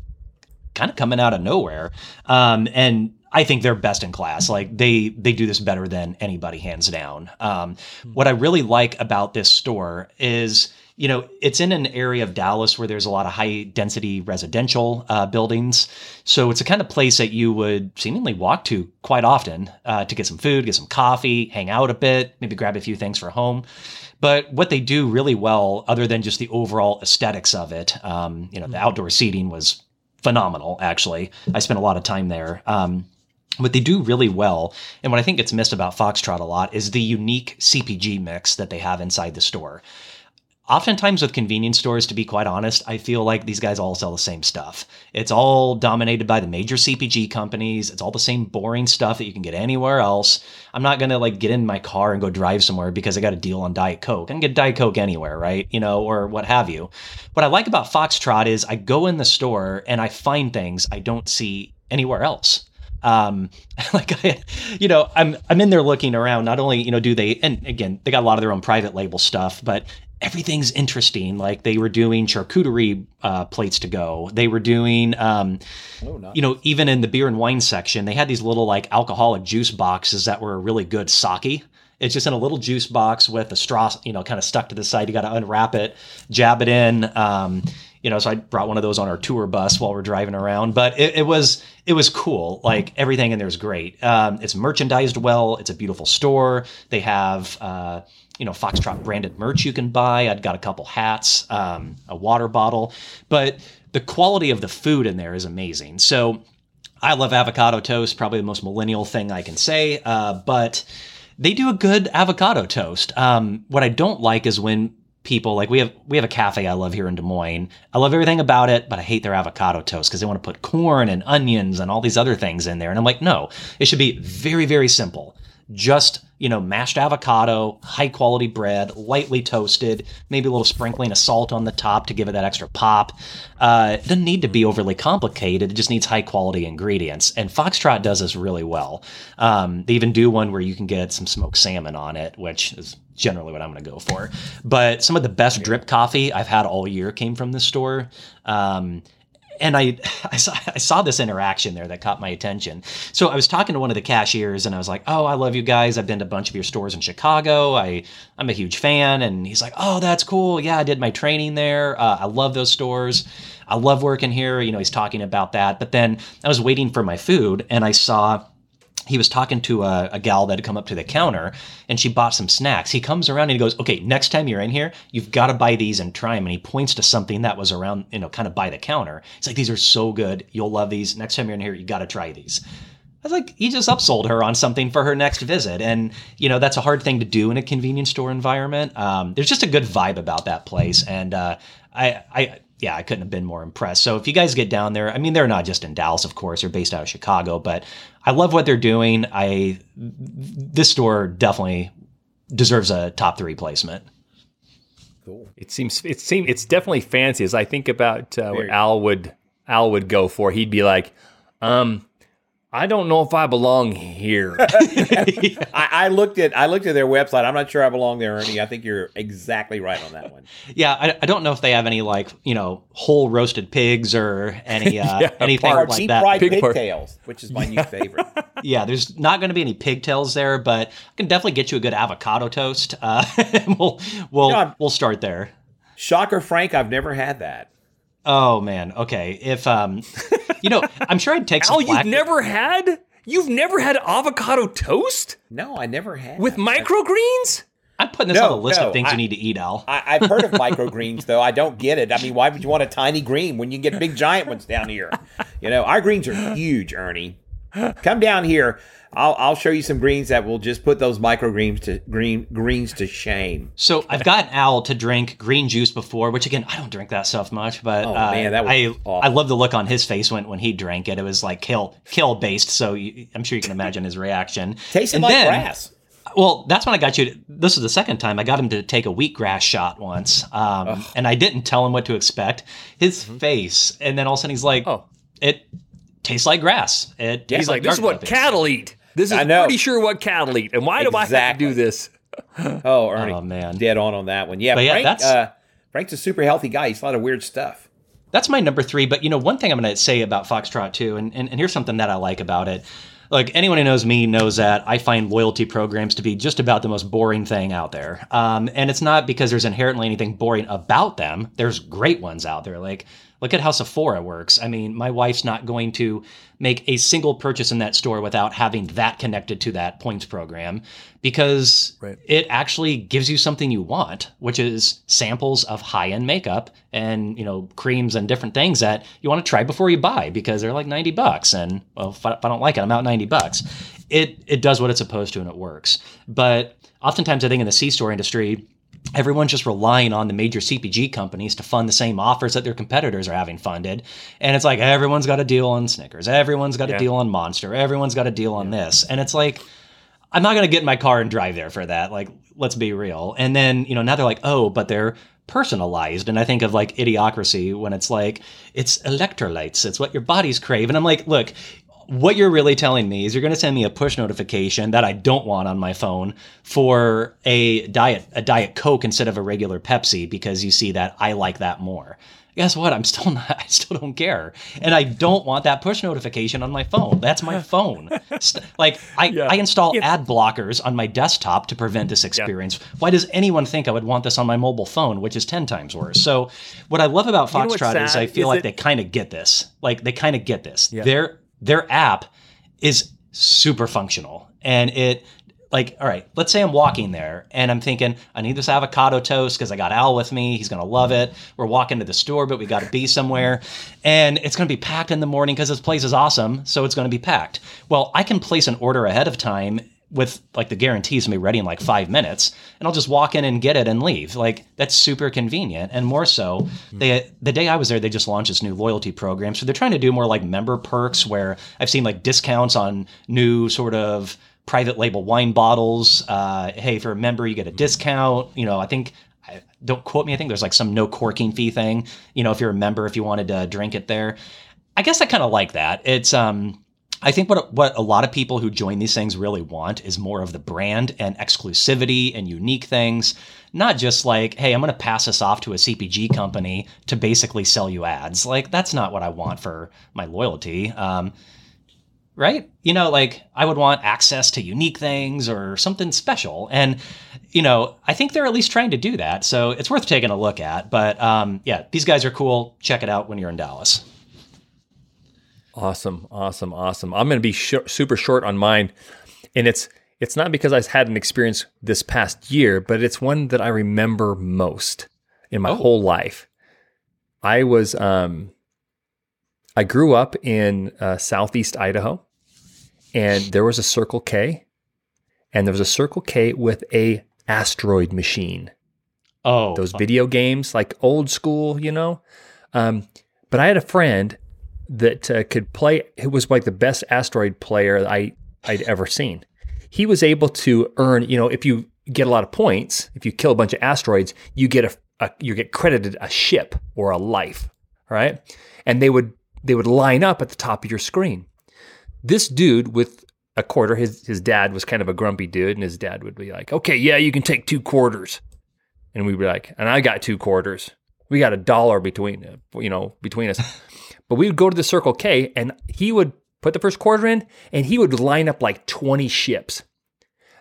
kind of coming out of nowhere. Um, and I think they're best in class. Like they they do this better than anybody, hands down. Um, what I really like about this store is you know it's in an area of Dallas where there's a lot of high density residential uh, buildings. So it's a kind of place that you would seemingly walk to quite often uh, to get some food, get some coffee, hang out a bit, maybe grab a few things for home. But what they do really well, other than just the overall aesthetics of it, um, you know, the outdoor seating was phenomenal. Actually, I spent a lot of time there. Um, what they do really well, and what I think gets missed about Foxtrot a lot, is the unique CPG mix that they have inside the store. Oftentimes, with convenience stores, to be quite honest, I feel like these guys all sell the same stuff. It's all dominated by the major CPG companies. It's all the same boring stuff that you can get anywhere else. I'm not gonna like get in my car and go drive somewhere because I got a deal on Diet Coke. I can get Diet Coke anywhere, right? You know, or what have you. What I like about Foxtrot is I go in the store and I find things I don't see anywhere else um like I, you know i'm i'm in there looking around not only you know do they and again they got a lot of their own private label stuff but everything's interesting like they were doing charcuterie uh, plates to go they were doing um you know even in the beer and wine section they had these little like alcoholic juice boxes that were really good sake it's just in a little juice box with a straw, you know, kind of stuck to the side. You got to unwrap it, jab it in. Um, you know, so I brought one of those on our tour bus while we're driving around. But it, it was it was cool. Like everything in there is great. Um, it's merchandised well. It's a beautiful store. They have. Uh, you know, Foxtrot branded merch you can buy. I'd got a couple hats, um, a water bottle, but the quality of the food in there is amazing. So I love avocado toast, probably the most millennial thing I can say. Uh, but they do a good avocado toast. Um, what I don't like is when people like we have we have a cafe I love here in Des Moines. I love everything about it, but I hate their avocado toast because they want to put corn and onions and all these other things in there. And I'm like, no, it should be very very simple. Just you know, mashed avocado, high quality bread, lightly toasted, maybe a little sprinkling of salt on the top to give it that extra pop. Uh, doesn't need to be overly complicated. It just needs high quality ingredients. And Foxtrot does this really well. Um, they even do one where you can get some smoked salmon on it, which is generally what I'm going to go for. But some of the best drip coffee I've had all year came from this store. Um, and I, I saw, I saw this interaction there that caught my attention. So I was talking to one of the cashiers and I was like, "Oh, I love you guys. I've been to a bunch of your stores in Chicago. I, I'm a huge fan." And he's like, "Oh, that's cool. Yeah, I did my training there. Uh, I love those stores. I love working here." You know, he's talking about that. But then I was waiting for my food and I saw he was talking to a, a gal that had come up to the counter and she bought some snacks. He comes around and he goes, Okay, next time you're in here, you've got to buy these and try them. And he points to something that was around, you know, kind of by the counter. It's like, These are so good. You'll love these. Next time you're in here, you got to try these. I was like, he just upsold her on something for her next visit. And, you know, that's a hard thing to do in a convenience store environment. Um, there's just a good vibe about that place. And uh, I, I, yeah, I couldn't have been more impressed. So if you guys get down there, I mean, they're not just in Dallas, of course, they're based out of Chicago, but I love what they're doing. I, this store definitely deserves a top three placement. Cool. It seems it seems it's definitely fancy. As I think about uh, what Al would Al would go for, he'd be like, um, I don't know if I belong here. I, I looked at I looked at their website. I'm not sure I belong there, Ernie. I think you're exactly right on that one. Yeah, I, I don't know if they have any like you know whole roasted pigs or any uh, Yeah, anything Or like deep that. fried Pig part. pigtails, which is my new favorite. Yeah, there's not going to be any pigtails there, but I can definitely get you a good avocado toast. Uh, we'll we'll Yeah. we'll start there. Shocker, Frank, I've never had that. Oh man, okay. If um, you know, I'm sure I'd take some. Al, you've never had? You've never had avocado toast No, I never had with microgreens? I'm putting this No, on the list no, of things I- you need to eat, Al. I, I've heard of microgreens though. I don't get it. I mean, why would you want a tiny green when you can get big giant ones down here? You know, our greens are huge, Ernie. Come down here. I'll I'll show you some greens that will just put those microgreens to green greens to shame. So I've gotten Al to drink green juice before, which again I don't drink that stuff much, but Oh, uh, man, that was I awful. I love the look on his face when when he drank it. It was like kill kill based, so you, I'm sure you can imagine his reaction. Tasted And like then- grass. Well, that's when I got you. To, this is the second time I got him to take a wheatgrass shot once, um, and I didn't tell him what to expect. His face, and then all of a sudden he's like, Oh. it tastes like grass." It tastes He's like, this is what clippings." cattle eat. This is I know. pretty sure what cattle eat. And why do I have to do this? Oh, Ernie, Oh, man. dead on on that one. Yeah, But yeah, that's- uh, Frank's a super healthy guy. He's a lot of weird stuff. That's my number three. But you know, one thing I'm going to say about Foxtrot too, and, and, and here's something that I like about it. Like anyone who knows me knows that I find loyalty programs to be just about the most boring thing out there. Um, and it's not because there's inherently anything boring about them. There's great ones out there. Like look at how Sephora works. I mean, my wife's not going to make a single purchase in that store without having that connected to that points program because Right. it actually gives you something you want, which is samples of high-end makeup and you know creams and different things that you want to try before you buy because they're like 90 bucks and well if I, if I don't like it I'm out 90 bucks. It it does what it's supposed to and it works. But oftentimes I think in the C-store industry everyone's just relying on the major CPG companies to fund the same offers that their competitors are having funded. And it's like everyone's got a deal on Snickers, everyone's got a deal on Monster, everyone's got a deal on this. And it's like I'm not going to get in my car and drive there for that. Like, let's be real. And then, you know, now they're like, oh, but they're personalized. And I think of like idiocracy when it's like, it's electrolytes, it's what your bodies crave. And I'm like, look, what you're really telling me is you're going to send me a push notification that I don't want on my phone for a diet a diet coke instead of a regular Pepsi because you see that I like that more. Guess what? I'm still not. I still don't care, and I don't want that push notification on my phone. That's my phone. Like I, Yeah. I install Yeah. ad blockers on my desktop to prevent this experience. Why does anyone think I would want this on my mobile phone, which is ten times worse? So, what I love about know what's Foxtrot is I feel is like that- they kind of get this. Like they kind of get this. Their their app is super functional, and it like all right let's say i'm walking there and i'm thinking i need this avocado toast because i got al with me. He's going to love it. We're walking to the store but we got to be somewhere. And it's going to be packed in the morning because this place is awesome so it's going to be packed. Well i can place an order ahead of time with like the guarantees to be ready in like five minutes and i'll just walk in and get it and leave like that's super convenient and more so they the day i was there they just launched this new loyalty program so they're trying to do more like member perks where i've seen like discounts on new sort of private label wine bottles. Uh, hey, if you're a member, you get a discount. You know, I think. I- Don't quote me. I think there's like some no corking fee thing. You know, if you're a member, if you wanted to drink it there, I guess I kind of like that. It's um, I think what what a lot of people who join these things really want is more of the brand and exclusivity and unique things, not just like, hey, I'm going to pass this off to a CPG company to basically sell you ads. Like that's not what I want for my loyalty. Um, right? You know, like I would want access to unique things or something special. And, you know, I think they're at least trying to do that. So it's worth taking a look at. But um, yeah, these guys are cool. Check it out when you're in Dallas. Awesome, awesome, awesome. I'm going to be sh- super short on mine, and it's it's not because I had an experience this past year, but it's one that I remember most in my Oh. whole life. I was um, I grew up in uh, southeast Idaho, and there was a Circle K, and there was a Circle K with a asteroid machine Oh, those video games, like old school, you know. Um, but I had a friend that uh, could play. Who was like the best asteroid player I I'd ever seen. He was able to earn, you know, if you get a lot of points, if you kill a bunch of asteroids, you get a, a you get credited a ship or a life, right? And they would they would line up at the top of your screen. this dude with a quarter, his his dad was kind of a grumpy dude, and his dad would be like, "Okay, yeah, you can take two quarters," and we'd be like, "And I got two quarters. We got a dollar between you know between us." but we would go to the Circle K, and he would put the first quarter in, and he would line up like twenty ships.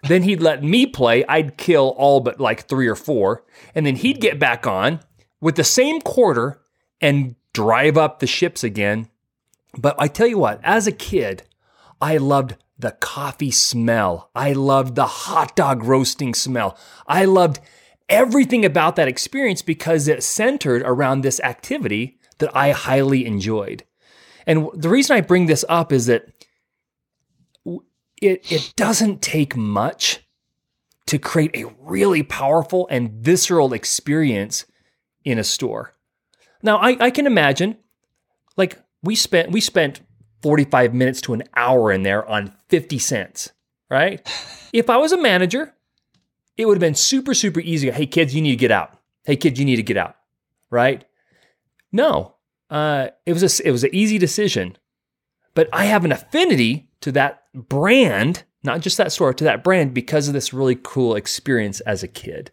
Then he'd let me play. I'd kill all but like three or four, and then he'd get back on with the same quarter and drive up the ships again. But I tell you what, as a kid, I loved the coffee smell. I loved the hot dog roasting smell. I loved everything about that experience because it centered around this activity that I highly enjoyed. And the reason I bring this up is that it, it doesn't take much to create a really powerful and visceral experience in a store. Now, I, I can imagine, like we spent we spent 45 minutes to an hour in there on 50 cents, right? if I was a manager, it would have been super, super easy. Hey, kids, you need to get out. Hey, kids, you need to get out, right? No, uh, it was a, it was an easy decision, but I have an affinity to that brand, not just that store, to that brand because of this really cool experience as a kid.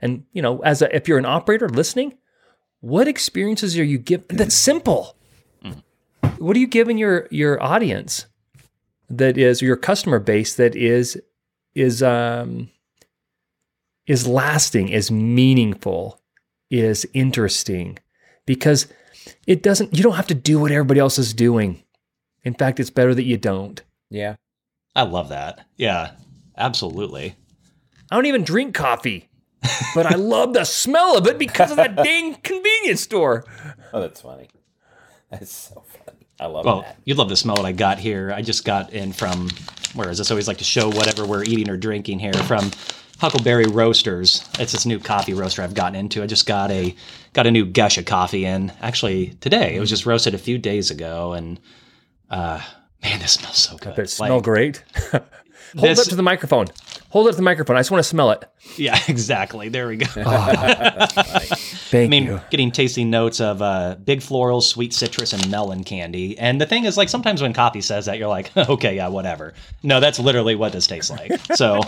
And you know, as a, if you're an operator listening, what experiences are you giving? That's simple what are you giving your your audience that is your customer base that is is um is lasting, is meaningful, is interesting because it doesn't you don't have to do what everybody else is doing. In fact, it's better that you don't. Yeah. I love that. Yeah, absolutely. I don't even drink coffee, but I love the smell of it because of that dang convenience store. Oh, that's funny. That's so funny. I love Well, that. you'd love to smell what I got here. I just got in from where is this? I Always like to show whatever we're eating or drinking here from Huckleberry Roasters. It's this new coffee roaster I've gotten into. I just got a got a new gush of coffee in actually today. It was just roasted a few days ago, and uh, man, this smells so good. It smell Like, great. Hold This- it up to the microphone. Hold it up to the microphone. I just want to smell it. Yeah, exactly. There we go. Thank I mean, you. getting tasty notes of uh, big florals, sweet citrus, and melon candy. And the thing is, like, sometimes when coffee says that, you're like, okay, yeah, whatever. No, that's literally what this tastes like. So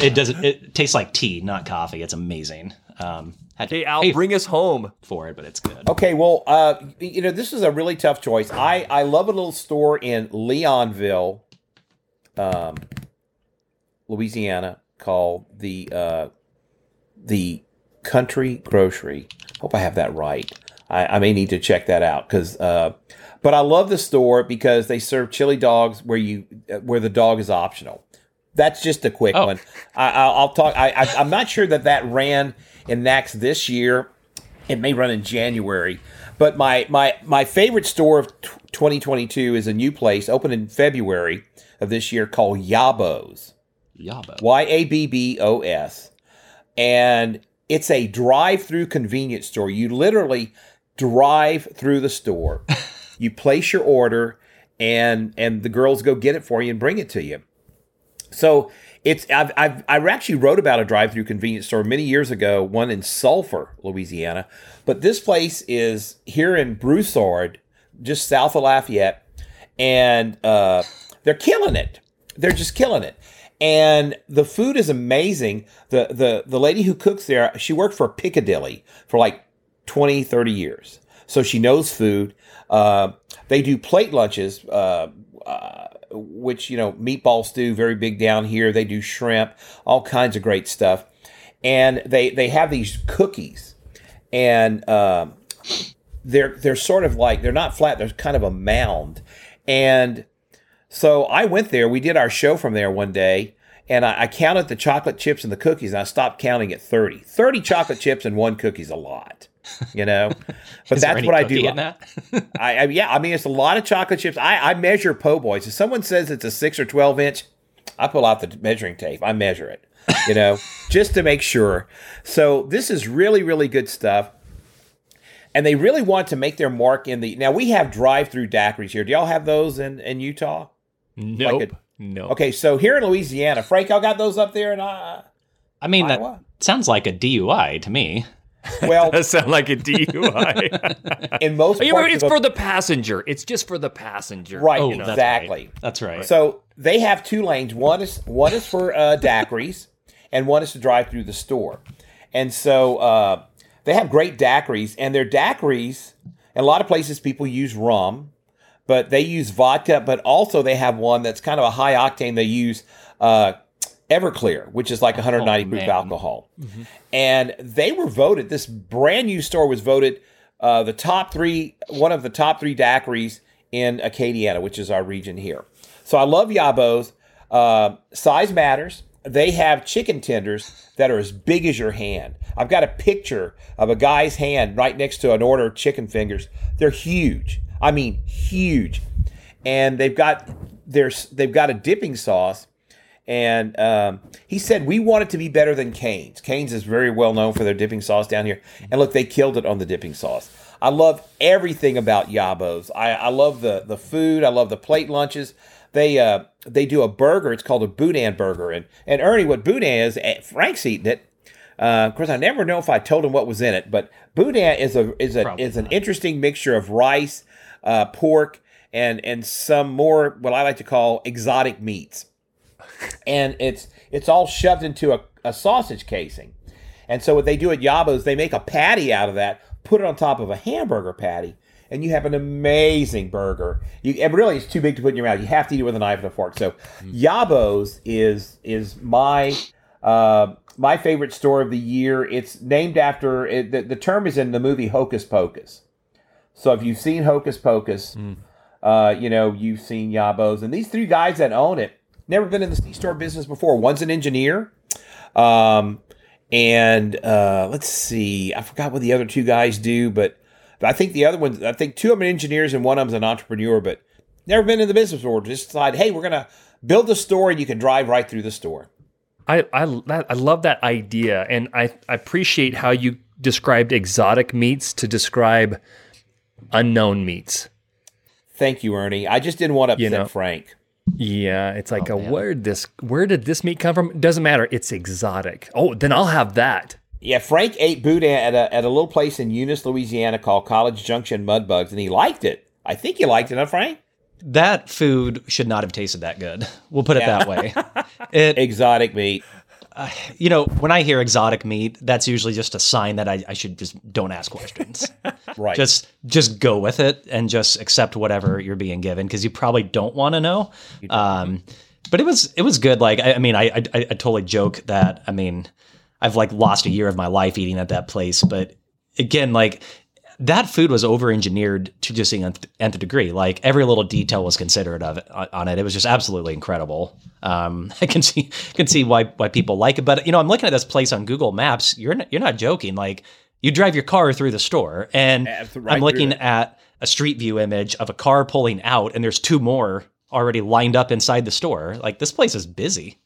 it doesn't. It tastes like tea, not coffee. It's amazing. Um, had to Hey, Al, pay bring us home. for it, but it's good. Okay, well, uh, you know, this is a really tough choice. I, I love a little store in Leonville, um, Louisiana, called the uh, the Country Grocery. Hope I have that right. I, I may need to check that out because. Uh, but I love the store because they serve chili dogs where you uh, where the dog is optional. That's just a quick Oh. one. I, I'll, I'll talk. I, I, I'm not sure that that ran in NACS this year. It may run in January. But my my my favorite store of 2022 is a new place opened in February of this year called Yabbos. Yabbos. Y A B B O S. And it's a drive-through convenience store. You literally drive through the store. you place your order and and the girls go get it for you and bring it to you. So it's I've, I've I actually wrote about a drive-through convenience store many years ago, one in Sulphur, Louisiana. But this place is here in Broussard, just south of Lafayette, and uh, they're killing it. They're just killing it. And the food is amazing. The the the lady who cooks there, she worked for Piccadilly for like 20, 30 years. So she knows food. Uh, they do plate lunches, uh, uh, which, you know, meatball stew, very big down here. They do shrimp, all kinds of great stuff. And they, they have these cookies. And um, they're, they're sort of like, they're not flat, they're kind of a mound. And so I went there. We did our show from there one day, and I, I counted the chocolate chips and the cookies, and I stopped counting at 30. 30 chocolate chips and one cookie's a lot, you know? But that's what I do. in that? I, I yeah, I mean it's a lot of chocolate chips. I, I measure po' boys. If someone says it's a six or twelve inch, I pull out the measuring tape. I measure it, you know, just to make sure. So this is really really good stuff. And they really want to make their mark in the. Now we have drive-through daiquiris here. Do y'all have those in in Utah? Nope. Like no. Okay, so here in Louisiana, Frank, y'all got those up there, and uh, I mean, that sounds like a DUI to me. Well, That sound like a DUI. in most Yeah, parts it's of for the passenger. It's just for the passenger. Right, Oh, you know? that's exactly. right. That's right. So they have two lanes. One is one is for uh, daiquiris, and one is to drive through the store. And so uh, they have great daiquiris, and their daiquiris. In a lot of places, people use rum, but they use vodka. But also, they have one that's kind of a high octane. They use uh, Everclear, which is like 190 proof man. alcohol. And they were voted. This brand new store was voted uh, the top three, one of the top three daiquiris in Acadiana, which is our region here. So I love Yabbos. Uh, size matters. They have chicken tenders that are as big as your hand. I've got a picture of a guy's hand right next to an order of chicken fingers. They're huge. I mean, huge. And they've got their they've got a dipping sauce and um, he said we want it to be better than Cane's. Cane's is very well known for their dipping sauce down here, and look, they killed it on the dipping sauce. I love everything about Yabbos. I, I love the the food. I love the plate lunches. They uh, they do a burger. It's called a boudin burger, and and Ernie, what boudin is? eh, Frank's eating it. Uh, of course, I never know if I told him what was in it, but boudin is a is a Probably is an interesting mixture of rice, uh, pork, and and some more what I like to call exotic meats and it's it's all shoved into a, a sausage casing. And so what they do at Yabbo's, they make a patty out of that, put it on top of a hamburger patty, and you have an amazing burger. You and really it's too big to put in your mouth. You have to eat it with a knife and a fork. So Yabbo's is is my uh, my favorite store of the year. It's named after it, the, the term is in the movie Hocus Pocus. So if you've seen Hocus Pocus, uh, you know you've seen Yabbo's, and these three guys that own it never been in the C store business before. One's an engineer, um, and uh, let's see, I forgot what the other two guys do, but I think the other ones, I think two of them are engineers and one of them's an entrepreneur, but never been in the business before. Just decided, hey, we're gonna build a store, and you can drive right through the store. I I, I love that idea, and I, I appreciate how you described exotic meats to describe unknown meats. Thank you, Ernie. I just didn't want to upset You know. Frank. Yeah, it's like oh, a where did this where did this meat come from? Doesn't matter. It's exotic. Oh, then I'll have that. Yeah, Frank ate boudin at a, at a little place in Eunice, Louisiana called College Junction Mudbugs, and he liked it. I think he liked it, huh, Frank? that food should not have tasted that good. We'll put it Yeah. that way. It, Exotic meat. you know, when I hear exotic meat, that's usually just a sign that I, I should just don't ask questions. Right. just just go with it and just accept whatever you're being given because you probably don't want to know. Um, but it was it was good. Like I, I mean, I, I I totally joke that I mean I've like lost a year of my life eating at that place, but again, like that food was over engineered to just the nth, degree. Like every little detail was considered of it, on it. It was just absolutely incredible. Um, I can see can see why why people like it. But you know, I'm looking at this place on Google Maps. You're not, you're not joking. Like you drive your car through the store, and right I'm looking at a street view image of a car pulling out, and there's two more already lined up inside the store. Like this place is busy.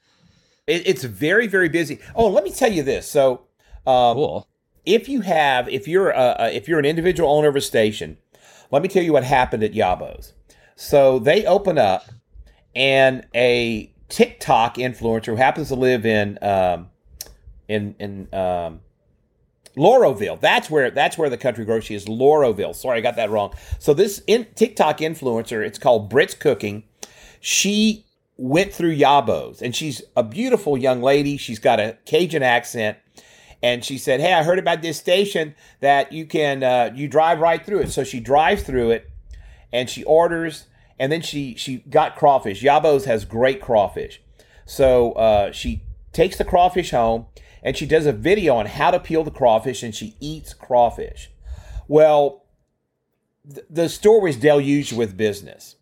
It, it's very, very busy. Oh, let me tell you this. So, um, Cool. If you have, if you're, a, a, if you're an individual owner of a station, let me tell you what happened at Yabbos. So they open up, and a TikTok influencer who happens to live in, um, in, in, um, Loreauville. That's where that's where the country grocery is. Loreauville. Sorry, I got that wrong. So this in, TikTok influencer, it's called Brits Cooking. She went through Yabbos, and she's a beautiful young lady. She's got a Cajun accent, and she said, "Hey, I heard about this station that you can uh, you drive right through it." So she drives through it, and she orders, and then she she got crawfish. Yabbos has great crawfish, so uh, she takes the crawfish home, and she does a video on how to peel the crawfish, and she eats crawfish. Well, th- the store was deluged with business.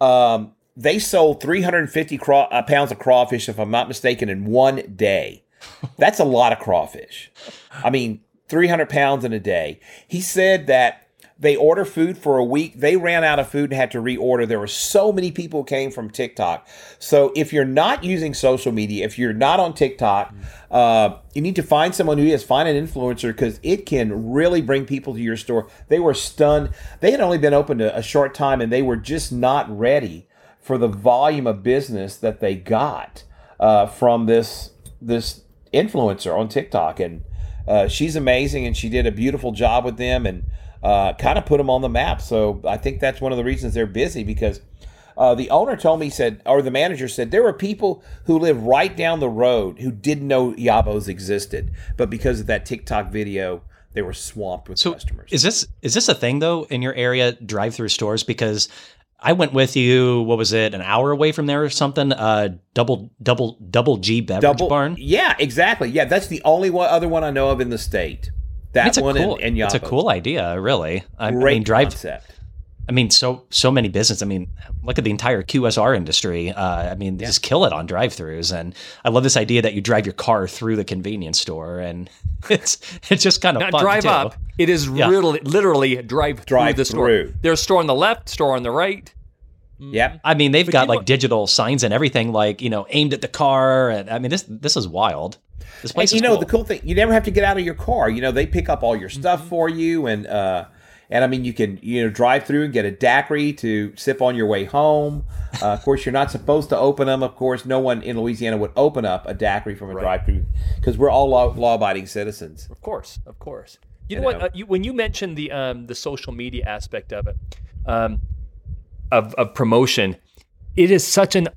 Um, they sold 350 craw- uh, pounds of crawfish, if I'm not mistaken, in one day. That's a lot of crawfish. I mean, 300 pounds in a day. He said that they order food for a week. They ran out of food and had to reorder. There were so many people who came from TikTok. So if you're not using social media, if you're not on TikTok, uh, you need to find someone who is. Find an influencer because it can really bring people to your store. They were stunned. They had only been open a, a short time and they were just not ready for the volume of business that they got uh, from this this influencer on TikTok. And uh, she's amazing, and she did a beautiful job with them, and uh, kind of put them on the map. So I think that's one of the reasons they're busy because uh, the owner told me said, or the manager said, there were people who live right down the road who didn't know Yabbos existed, but because of that TikTok video, they were swamped with So customers. is this is this a thing though in your area drive-through stores? Because I went with you. What was it? An hour away from there or something? Uh, double double double G beverage Double barn. Yeah, exactly. Yeah, that's the only one, other one I know of in the state. That It's one cool. and, and it's a cool idea, really. I, I Great mean, drive. concept. I mean, so so many business. I mean, look at the entire QSR industry. Uh, I mean, they just kill it on drive-throughs, and I love this idea that you drive your car through the convenience store, and it's it's just kind of Not fun drive too. up. It is Yeah. literally, literally drive, Drive through the store. through. There's a store on the left, store on the right. Yep. I mean, they've But got you know like digital signs and everything, like you know, aimed at the car, and I mean, this this is wild. This place And, you know cool. the cool thing, you never have to get out of your car. You know they pick up all your stuff Mm-hmm. for you, and uh, and I mean you can you know drive through and get a daiquiri to sip on your way home. Uh, of course, you're not supposed to open them. Of course, no one in Louisiana would open up a daiquiri from a drive-through because we're all law- law-abiding citizens. Of course, of course. You, You know, what? Uh, you, when you mentioned the um, the social media aspect of it, um, of of promotion, it is such an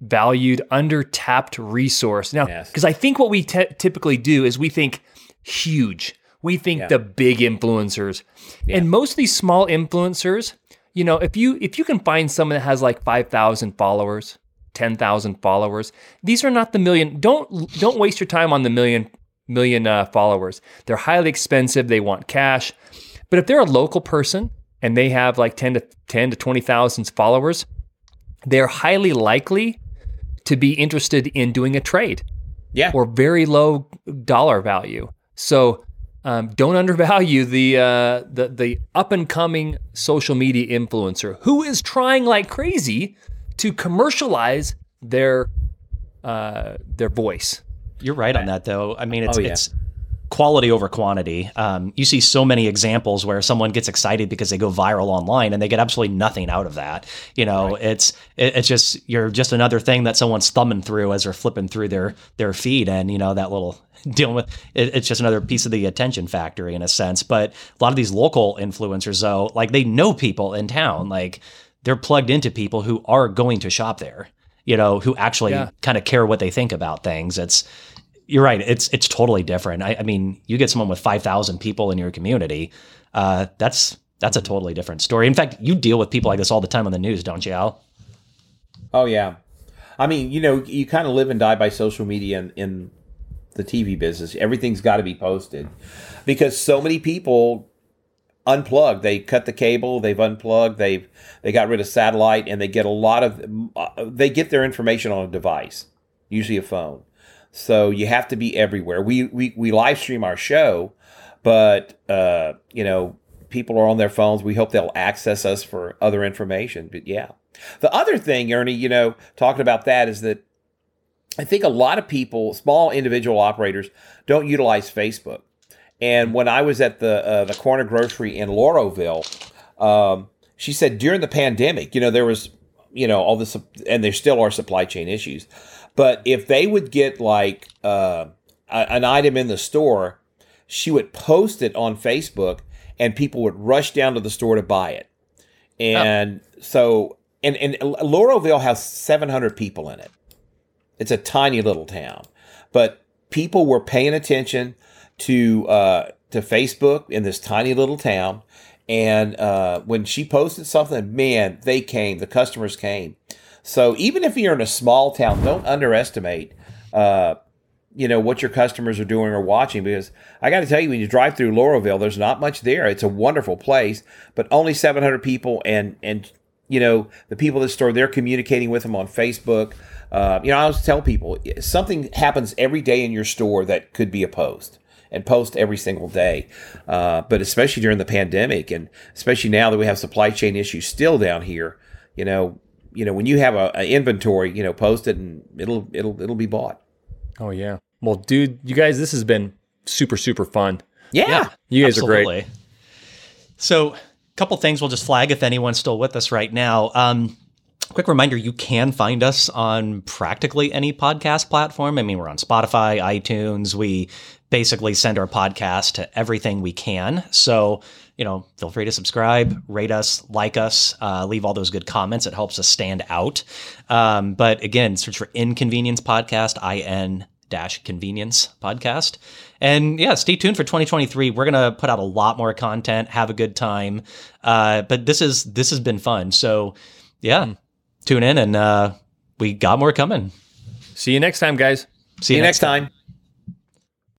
undervalued, under tapped resource. Now, Yes. because I think what we te- typically do is we think huge. We think Yeah. the big influencers, and most of these small influencers. You know, if you if you can find someone that has like five thousand followers, ten thousand followers, these are not the million. Don't don't waste your time on the million million uh, followers. They're highly expensive. They want cash. But if they're a local person and they have like 10 to 10 to 20,000 followers, they're highly likely to be interested in doing a trade Yeah. or very low dollar value. So um, don't undervalue the uh, the the up and coming social media influencer who is trying like crazy to commercialize their uh, their voice. You're right on that, though. I mean, it's Oh, yeah. it's quality over quantity. Um, you see so many examples where someone gets excited because they go viral online and they get absolutely nothing out of that. You know, it's it, it's just you're just another thing that someone's thumbing through as they're flipping through their their feed, and you know that little dealing with it, it's just another piece of the attention factory in a sense. But a lot of these local influencers, though, like they know people in town, like they're plugged into people who are going to shop there. You know, who actually Yeah. kind of care what they think about things. It's you're right. It's it's totally different. I, I mean, you get someone with five thousand people in your community. Uh, that's that's a totally different story. In fact, you deal with people like this all the time on the news, don't you, Al? Oh yeah. I mean, you know, you kind of live and die by social media in, in the TV business. Everything's got to be posted because so many people unplug. They cut the cable. They've unplugged. They've they got rid of satellite, and they get a lot of uh, they get their information on a device, usually a phone. So you have to be everywhere. We we we live stream our show, but uh, you know people are on their phones. We hope they'll access us for other information. But yeah, the other thing, Ernie, you know, talking about that is that I think a lot of people, small individual operators, don't utilize Facebook. And when I was at the uh, the corner grocery in Loreauville, um, she said during the pandemic, you know, there was, you know, all this, and there still are supply chain issues. But if they would get like uh, a- an item in the store, she would post it on Facebook, and people would rush down to the store to buy it. And so, and and Loreauville has 700 people in it. It's a tiny little town, but people were paying attention to uh, to Facebook in this tiny little town. And uh, when she posted something, man, they came. The customers came. So even if you're in a small town, don't underestimate, uh, you know, what your customers are doing or watching. Because I got to tell you, when you drive through Loreauville, there's not much there. It's a wonderful place, but only 700 people, and and you know the people that store, they're communicating with them on Facebook. Uh, you know, I always tell people something happens every day in your store that could be a post and post every single day. Uh, but especially during the pandemic, and especially now that we have supply chain issues still down here, you know, you know, when you have a, a inventory, you know, post it and it'll it'll it'll be bought. Oh yeah. Well, dude, you guys, this has been super super fun. Yeah. You guys are great. So, a couple things we'll just flag if anyone's still with us right now. Um, quick reminder you can find us on practically any podcast platform. I mean, we're on Spotify, iTunes. We basically send our podcast to everything we can. So, you know, feel free to subscribe, rate us, like us, uh, leave all those good comments. It helps us stand out. Um, but again, search for Inconvenience Podcast, I N dash convenience podcast. And yeah, stay tuned for 2023. We're gonna put out a lot more content, have a good time. Uh, but this is this has been fun. So yeah, tune in and uh, we got more coming. See you next time, guys. See See you next time.